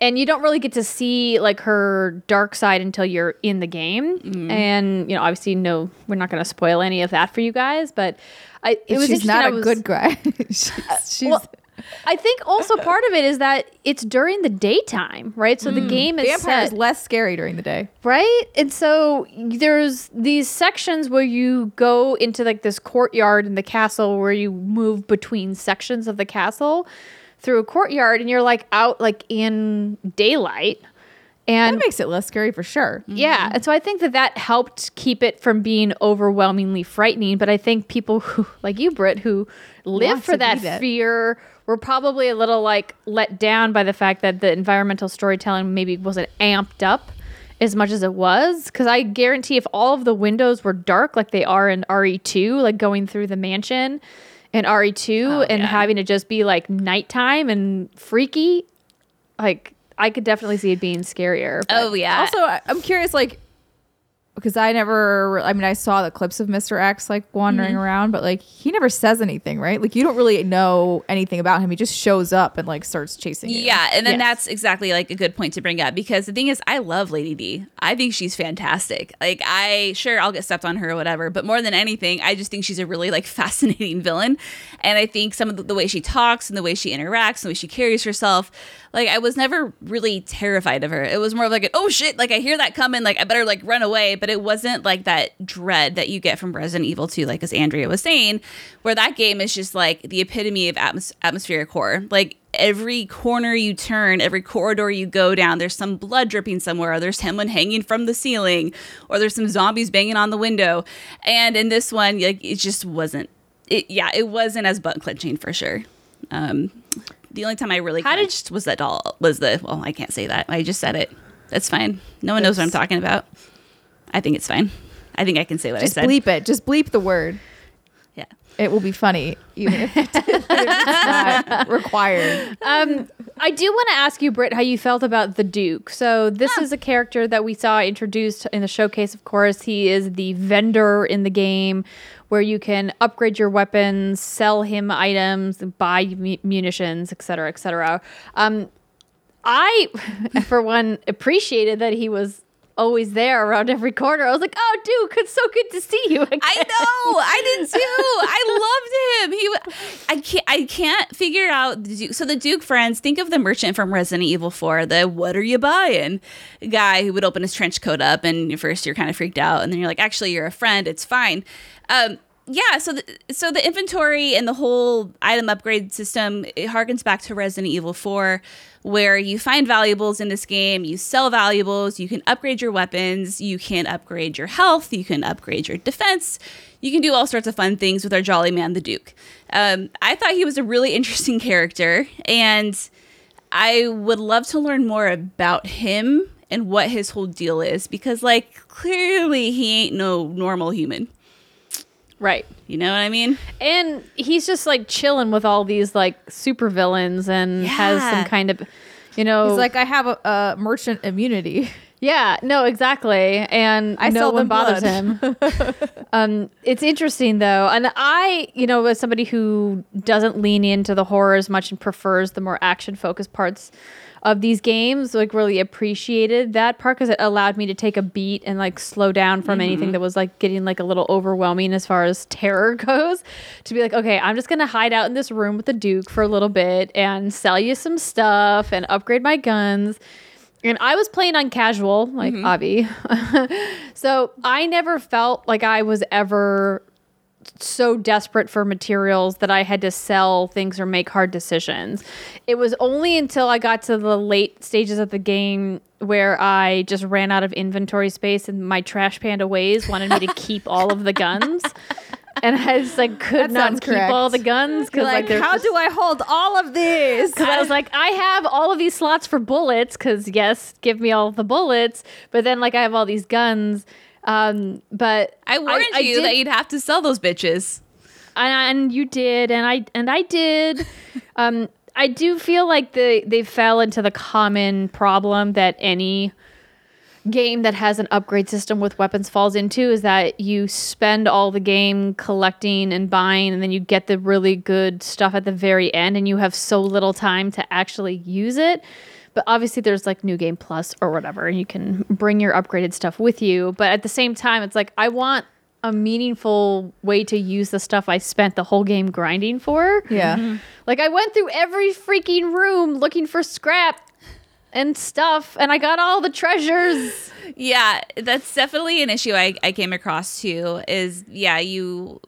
And you don't really get to see like her dark side until you're in the game. Mm-hmm. And you know, obviously, no, we're not going to spoil any of that for you guys. But I, it was she's not a was- good guy. *laughs* she's, she's well, I think also part of it is that it's during the daytime, right? So the mm. game is vampire is less scary during the day. right and so there's these sections where you go into like this courtyard in the castle where you move between sections of the castle through a courtyard and you're like out like in daylight And That makes it less scary for sure. yeah mm-hmm. and so i think that that helped keep it from being overwhelmingly frightening but i think people who like you Britt, who live for that. fear were probably a little like let down by the fact that the environmental storytelling maybe wasn't amped up as much as it was because i guarantee if all of the windows were dark like they are in re2 like going through the mansion in re2 Oh, and yeah. having to just be like nighttime and freaky like i could definitely see it being scarier but- Oh yeah. Also, I'm curious, like, because I never, I mean, I saw the clips of Mr. X like wandering mm-hmm. around, but like he never says anything, right? Like you don't really know anything about him. He just shows up and like starts chasing you. Yeah, and then Yes. that's exactly like a good point to bring up because the thing is, I love Lady D. I think she's fantastic. Like, I sure I'll get stepped on her or whatever, but more than anything, I just think she's a really like *laughs* fascinating villain. And I think some of the, the way she talks and the way she interacts and the way she carries herself, like I was never really terrified of her. It was more of like, an, oh shit, like I hear that coming, like I better like run away. But it wasn't like that dread that you get from Resident Evil 2, like as Andrea was saying, where that game is just like the epitome of atmos- atmospheric horror. Like every corner you turn, every corridor you go down, there's some blood dripping somewhere, or there's someone hanging from the ceiling, or there's some zombies banging on the window. And in this one, like it just wasn't. It yeah, it wasn't as butt clenching for sure. Um, the only time I really How did- was that doll. Was the well, I can't say that. I just said it. That's fine. No one knows what I'm talking about. I think it's fine. I think I can say what Just I said. bleep it. Just bleep the word. Yeah. It will be funny, even if, even if *laughs* it's not required. Um, I do want to ask you, Britt, how you felt about the Duke. So this is a character that we saw introduced in the showcase. Of course, he is the vendor in the game, where you can upgrade your weapons, sell him items, buy mu- munitions, etc., etc. Um, I, *laughs* for one, appreciated that he was always there around every corner. I was like, "Oh, Duke, it's so good to see you." Again. I know. I did *laughs* too. I loved him. He, I can't. I can't figure out the Duke. So the Duke friends. Think of the merchant from Resident Evil Four. The "What are you buying?" guy who would open his trench coat up, and first you're kind of freaked out, and then you're like, "Actually, you're a friend. It's fine." Um, yeah. So the so the inventory and the whole item upgrade system it harkens back to Resident Evil Four. Where you find valuables in this game, you sell valuables, you can upgrade your weapons, you can upgrade your health, you can upgrade your defense, you can do all sorts of fun things with our jolly man, the Duke. Um, I thought he was a really *laughs* interesting character, and I would love to learn more about him and what his whole deal is because, like, clearly he ain't no normal human. Right. You know what I mean? And he's just like chilling with all these like super villains and has some kind of, you know, He's like, I have a, a merchant immunity. yeah, no, exactly. And I no sell one bothers blood. him. *laughs* um, it's interesting though. And I, you know, as somebody who doesn't lean into the horror as much and prefers the more action focused parts of these games, like really appreciated that part because it allowed me to take a beat and like slow down from mm-hmm. anything that was like getting like a little overwhelming as far as terror *laughs* goes. To be like, okay, I'm just gonna hide out in this room with the Duke for a little bit and sell you some stuff and upgrade my guns. And I was playing on casual, like mm-hmm. Avi. *laughs* so I never felt like I was ever so desperate for materials that I had to sell things or make hard decisions. It was only until I got to the late stages of the game where I just ran out of inventory space and my trash panda ways wanted me to *laughs* keep all of the guns. And I just like could That not keep all the guns because like, like, how just- do I hold all of these? because I was like, I have all of these slots for bullets. Because yes, give me all the bullets. But then like I have all these guns. Um, but I warned I you that you'd have to sell those bitches. and, and you did and i and i did *laughs* um i do feel like the they fell into the common problem that any game that has an upgrade system with weapons falls into is that you spend all the game collecting and buying and then you get the really good stuff at the very end and you have so little time to actually use it but obviously there's like new game plus or whatever and you can bring your upgraded stuff with you but at the same time it's like i want a meaningful way to use the stuff i spent the whole game grinding for Yeah. Mm-hmm. like I went through every freaking room looking for scrap and stuff, and I got all the treasures. Yeah, that's definitely an issue I, I came across too. Is yeah, you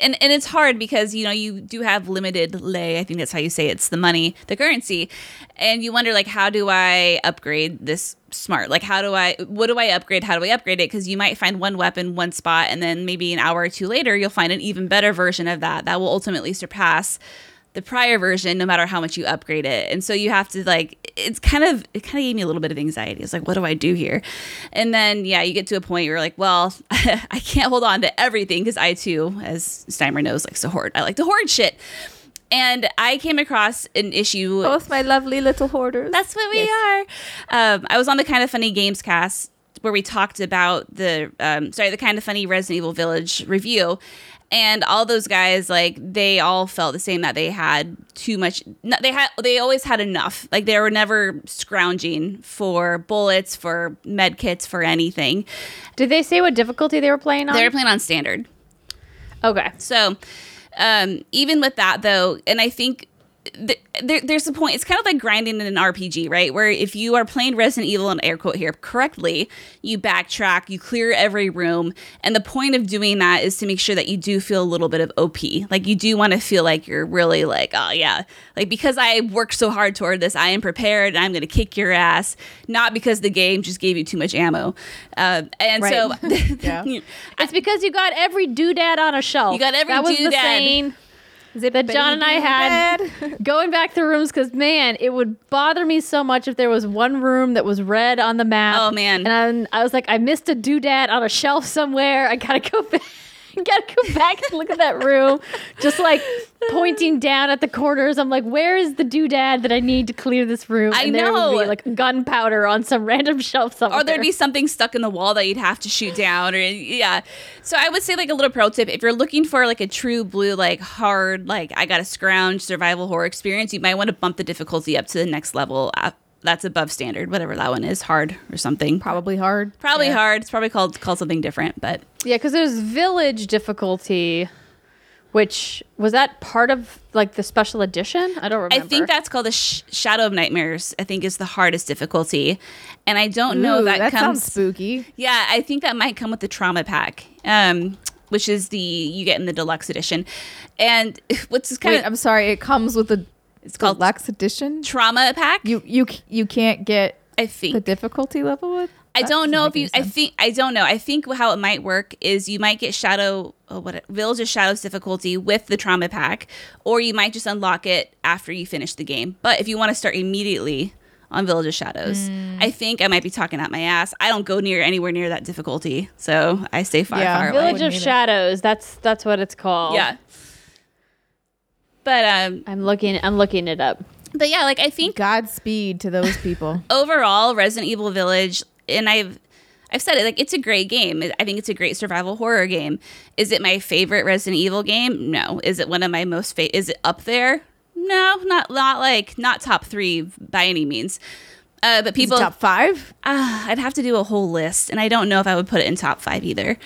and and it's hard because you know you do have limited lei. I think that's how you say it. it's the money, the currency, and you wonder like how do I upgrade this smart? Like how do I what do I upgrade? How do I upgrade it? Because you might find one weapon, one spot, and then maybe an hour or two later you'll find an even better version of that that will ultimately surpass the prior version no matter how much you upgrade it. And so you have to like it's kind of it kind of gave me a little bit of anxiety. It's like what do i do here? And then yeah you get to a point where you're like well *laughs* i can't hold on to everything because i too as steimer knows likes to hoard. I like to hoard shit. And i came across an issue Both my lovely little hoarders. that's what we are. Um, I was on the Kind of Funny Games cast where we talked about the um, sorry the Kind of Funny Resident Evil Village review, and all those guys like they all felt the same that they had too much. They had they always had enough. Like they were never scrounging for bullets, for med kits, for anything. Did they say what difficulty they were playing on? They were playing on standard. okay. So, um, even with that though, and I think th- there, there's a point. It's kind of like grinding in an RPG, right? Where if you are playing Resident Evil in air quote here correctly, you backtrack, you clear every room, and the point of doing that is to make sure that you do feel a little bit of OP. Like you do want to feel like you're really like, oh yeah, like because I worked so hard toward this, I am prepared, and I'm going to kick your ass. Not because the game just gave you too much ammo. Uh, and Right. so, *laughs* Yeah. *laughs* It's because you got every doodad on a shelf. You got every that was the doodad. Saying that John and I had *laughs* going back through rooms because man, it would bother me so much if there was one room that was red on the map. Oh, man. And I, I was like, I missed a doodad on a shelf somewhere. I gotta go *laughs* back. *laughs* gotta go back and look at that room. Just like pointing down at the corners. I'm like, where is the doodad that I need to clear this room? I and there would know. be like gunpowder on some random shelf somewhere. or there'd be something stuck in the wall that you'd have to shoot down or yeah so i would say like a little pro tip if you're looking for like a true blue like hard like i gotta scrounge survival horror experience you might want to bump the difficulty up to the next level uh, that's above standard whatever that one is hard or something Probably hard. probably Yeah. hard it's probably called called something different but Yeah, because there's village difficulty, which was that part of like the special edition? I don't remember. I think that's called the sh- Shadow of Nightmares. I think is the hardest difficulty, and I don't know Ooh, if that, that comes. sounds spooky. Yeah, I think that might come with the trauma pack, um, which is the you get in the deluxe edition, and what's kind of I'm sorry. It comes with a it's called deluxe edition. trauma pack. You you you can't get I think the difficulty level with. I don't know if you. make I think I don't know. I think how it might work is you might get shadow. Oh, what Village of Shadows difficulty with the trauma pack, or you might just unlock it after you finish the game. But if you want to start immediately on Village of Shadows, Mm. I think I might be talking out my ass. I don't go near anywhere near that difficulty, so I stay far, Yeah. far away. Village of. Shadows. That's that's what it's called. Yeah. But um, I'm looking. I'm looking it up. but yeah, like I think Godspeed to those people. *laughs* overall Resident Evil Village, and I've I've said it like it's a great game. I think it's a great survival horror game. Is it my favorite Resident Evil game? No. Is it one of my most fa- is it up there? No, not not like not top 3 by any means. Uh, but Is it people top five. Ah, I'd have to do a whole list and I don't know if I would put it in top 5 either.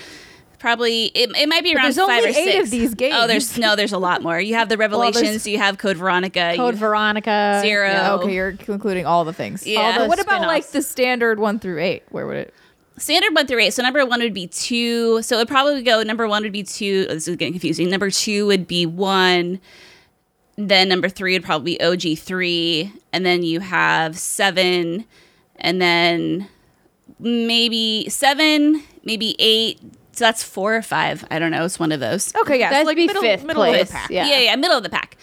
Probably it, it might be around there's only 5 or eight 6. of these games. Oh, there's no there's a lot more. You have the Revelations, you have Code Veronica, Code you- Veronica. Zero. Yeah, okay, you're including all the things. Yeah. All the- what about like the standard one through eight? Where would it? standard one through eight. So number one would be two. So it would probably go number one would be two. oh, this is getting confusing. Number two would be one. Then number three would probably be OG three. And then you have seven. And then maybe seven, maybe eight. So that's four or five. I don't know. It's one of those. Okay, yeah, That'd so like be middle, fifth middle of place. the pack. Yeah. yeah, yeah middle of the pack.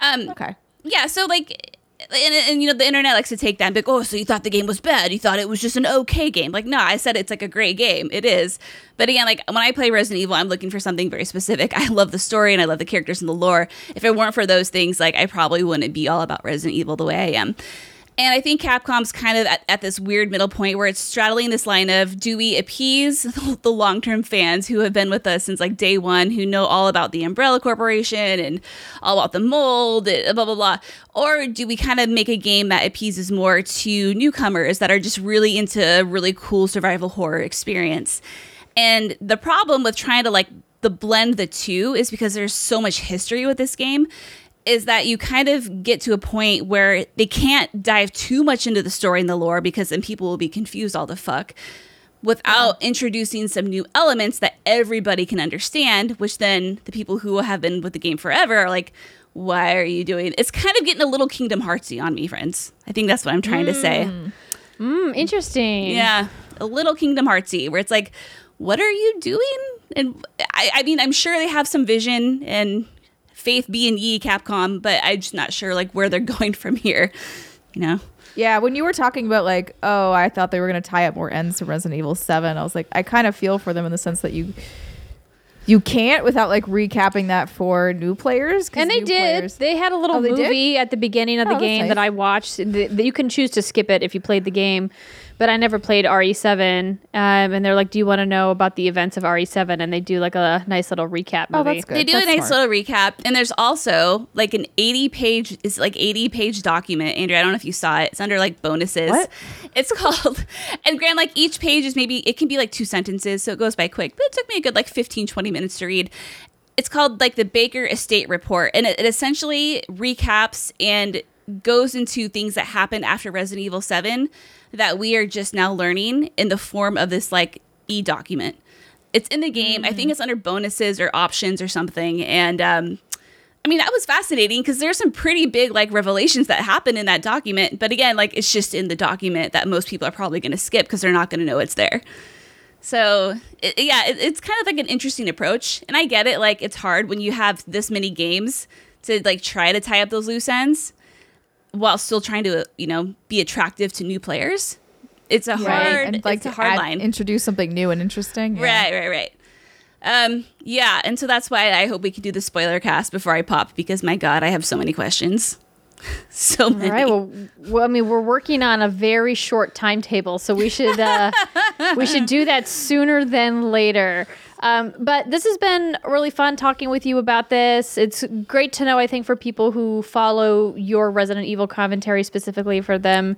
Um, Okay. yeah so like and, and you know the internet likes to take that and be like, oh, so you thought the game was bad? You thought it was just an okay game? Like, no, I said it's like a great game. It is, but again, like when I play Resident Evil, I'm looking for something very specific. *laughs* I love the story and I love the characters and the lore. If it weren't for those things, like I probably wouldn't be all about Resident Evil the way I am. And I think Capcom's kind of at, at, this weird middle point where it's straddling this line of do we appease *laughs* the long term fans who have been with us since like day one, who know all about the Umbrella Corporation and all about the mold, eh, blah, blah, blah. Or do we kind of make a game that appeases more to newcomers that are just really into a really cool survival horror experience? And the problem with trying to like the blend the two is because there's so much history with this game is that you kind of get to a point where they can't dive too much into the story and the lore because then people will be confused all the fuck without yeah. introducing some new elements that everybody can understand, which then the people who have been with the game forever are like, why are you doing? It's kind of getting a little Kingdom Heartsy on me, friends. I think that's what I'm trying mm. to say. Mm, interesting. Yeah, a little Kingdom Heartsy, where it's like, what are you doing? And I, I mean, I'm sure they have some vision and faith be in ye capcom but i'm just not sure like where they're *laughs* going from here you know yeah when you were talking about like oh i thought they were going to tie up more ends to resident evil 7 i was like i kind of feel for them in the sense that you you can't without like recapping that for new players. And they did. Players, they had a little oh, movie at the beginning of the oh, game nice. that I watched. That you can choose to skip it if you played the game but I never played RE7. Um, and they're like, "Do you want to know about the events of RE7?" And they do like a nice little recap movie. Oh, that's good. They do that's a nice smart. little recap, and there's also like an 80 page is like 80 page document. Andrea, I don't know if you saw it. It's under like bonuses. What? It's *laughs* called. And Grant, like each page is maybe it can be like two sentences, so it goes by quick. But it took me a good like 15, 20 minutes to read it's called like the Baker Estate Report, and it, it, essentially recaps and goes into things that happened after Resident Evil 7 that we are just now learning in the form of this like e document. It's in the game. Mm-hmm. I think mm. it's under bonuses or options or something. And um, I mean, that was fascinating because there's some pretty big like revelations that happen in that document. But again, like it's just in the document that most people are probably going to skip because they're not going to know it's there. So it, yeah, it, it's kind of like an interesting approach, and I get it. Like it's hard when you have this many games to like try to tie up those loose ends while still trying to you know be attractive to new players. It's a right. hard, and like it's a hard add, line. Introduce something new and interesting. Yeah. Right, right, right. Um, yeah, and so that's why I hope we can do the spoiler cast before I pop because my God, I have so many questions. *laughs* so many. All right. Well, well, I mean, we're working on a very short timetable, so we should uh, we should do that sooner than later. Um, but this has been really fun talking with you about this. It's great to know, I think, for people who follow your Resident Evil commentary specifically for them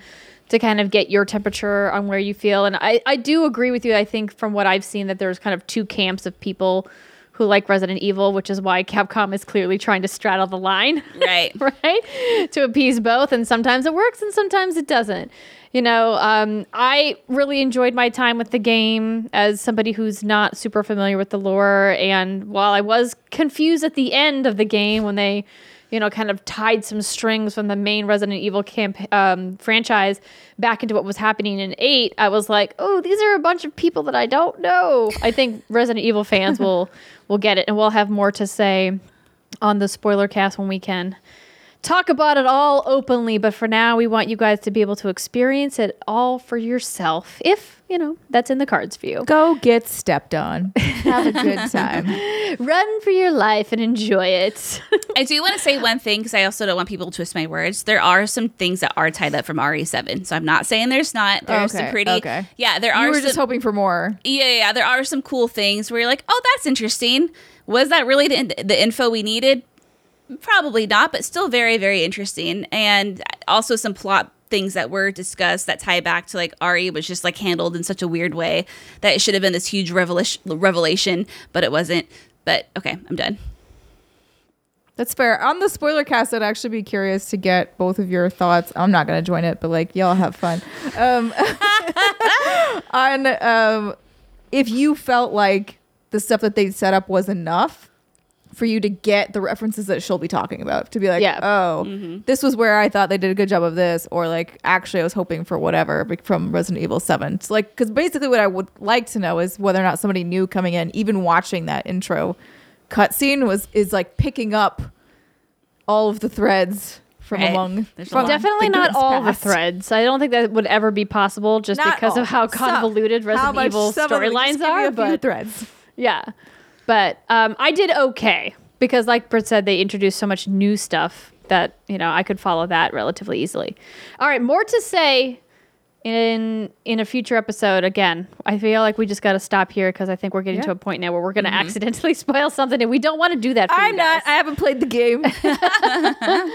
to kind of get your temperature on where you feel. And I, I do agree with you. I think from what I've seen that there's kind of two camps of people who like Resident Evil, which is why Capcom is clearly trying to straddle the line. *laughs* Right. right? To appease both. And sometimes it works and sometimes it doesn't. You know, um, I really enjoyed my time with the game as somebody who's not super familiar with the lore. And while I was confused at the end of the game when they you know, kind of tied some strings from the main Resident Evil camp um, franchise back into what was happening in eight, I was like, oh, these are a bunch of people that I don't know. I think Resident Evil fans will *laughs* will get it, and we'll have more to say on the spoiler cast when we can talk about it all openly. But for now, we want you guys to be able to experience it all for yourself, if you know that's in the cards for you. Go get stepped on. Have a good *laughs* time. Run for your life and enjoy it. *laughs* I do want to say one thing because I also don't want people to twist my words. There are some things that are tied up from RE7, so I'm not saying there's not. There's okay, some pretty. Okay. Yeah, there are. You were some, just hoping for more. Yeah, yeah. There are some cool things where you're like, oh, that's interesting. Was that really the, the info we needed? Probably not, but still very, very interesting. And also some plot things that were discussed that tie back to like RE was just like handled in such a weird way that it should have been this huge revelation, revelation, but it wasn't. But okay, I'm done. That's fair. On the spoiler cast, I'd actually be curious to get both of your thoughts. I'm not going to join it, but like y'all have fun. Um, *laughs* on um, if you felt like the stuff that they set up was enough for you to get the references that she'll be talking about to be like, yeah. oh, mm-hmm. this was where I thought they did a good job of this, or like, actually, I was hoping for whatever from Resident Evil 7. So, like, because basically, what I would like to know is whether or not somebody new coming in, even watching that intro cutscene, was is like picking up all of the threads from Right. among There's from. Definitely not all past. the threads. I don't think that would ever be possible just Not because all. of how convoluted How Resident much Evil some of them- just storylines are. But threads. yeah, but um, I did okay because, like Britt said, they introduced so much new stuff that you know I could follow that relatively easily. All right, more to say in in a future episode. Again, I feel like we just got to stop here because I think we're getting Yeah. to a point now where we're going to accidentally *laughs* spoil something, and we don't want to do that. For I'm not. I haven't played the game. *laughs* *laughs*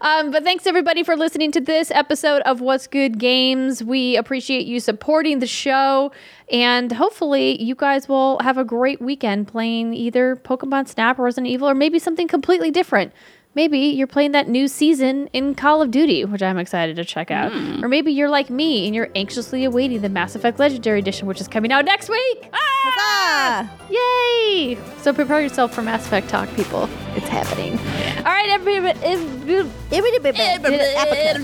Um, but thanks everybody for listening to this episode of What's Good Games. We appreciate you supporting the show, and hopefully you guys will have a great weekend playing either Pokemon Snap or Resident Evil, or maybe something completely different. Maybe you're playing that new season in Call of Duty, which I'm excited to check out. Or maybe you're like me and you're anxiously awaiting the Mass Effect Legendary Edition, which is coming out next week. Ah! ah! Yay! So prepare yourself for Mass Effect talk, people. It's happening. All right, everybody.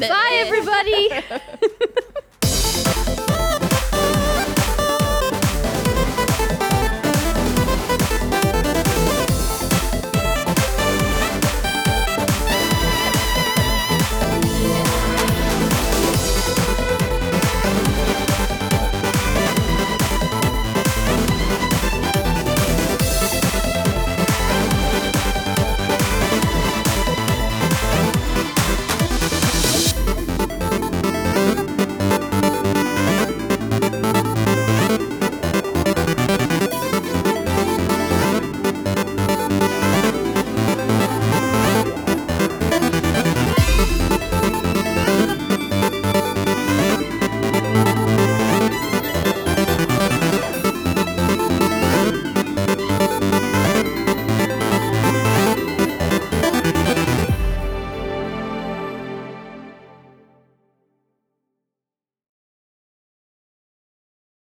Bye, everybody. *laughs*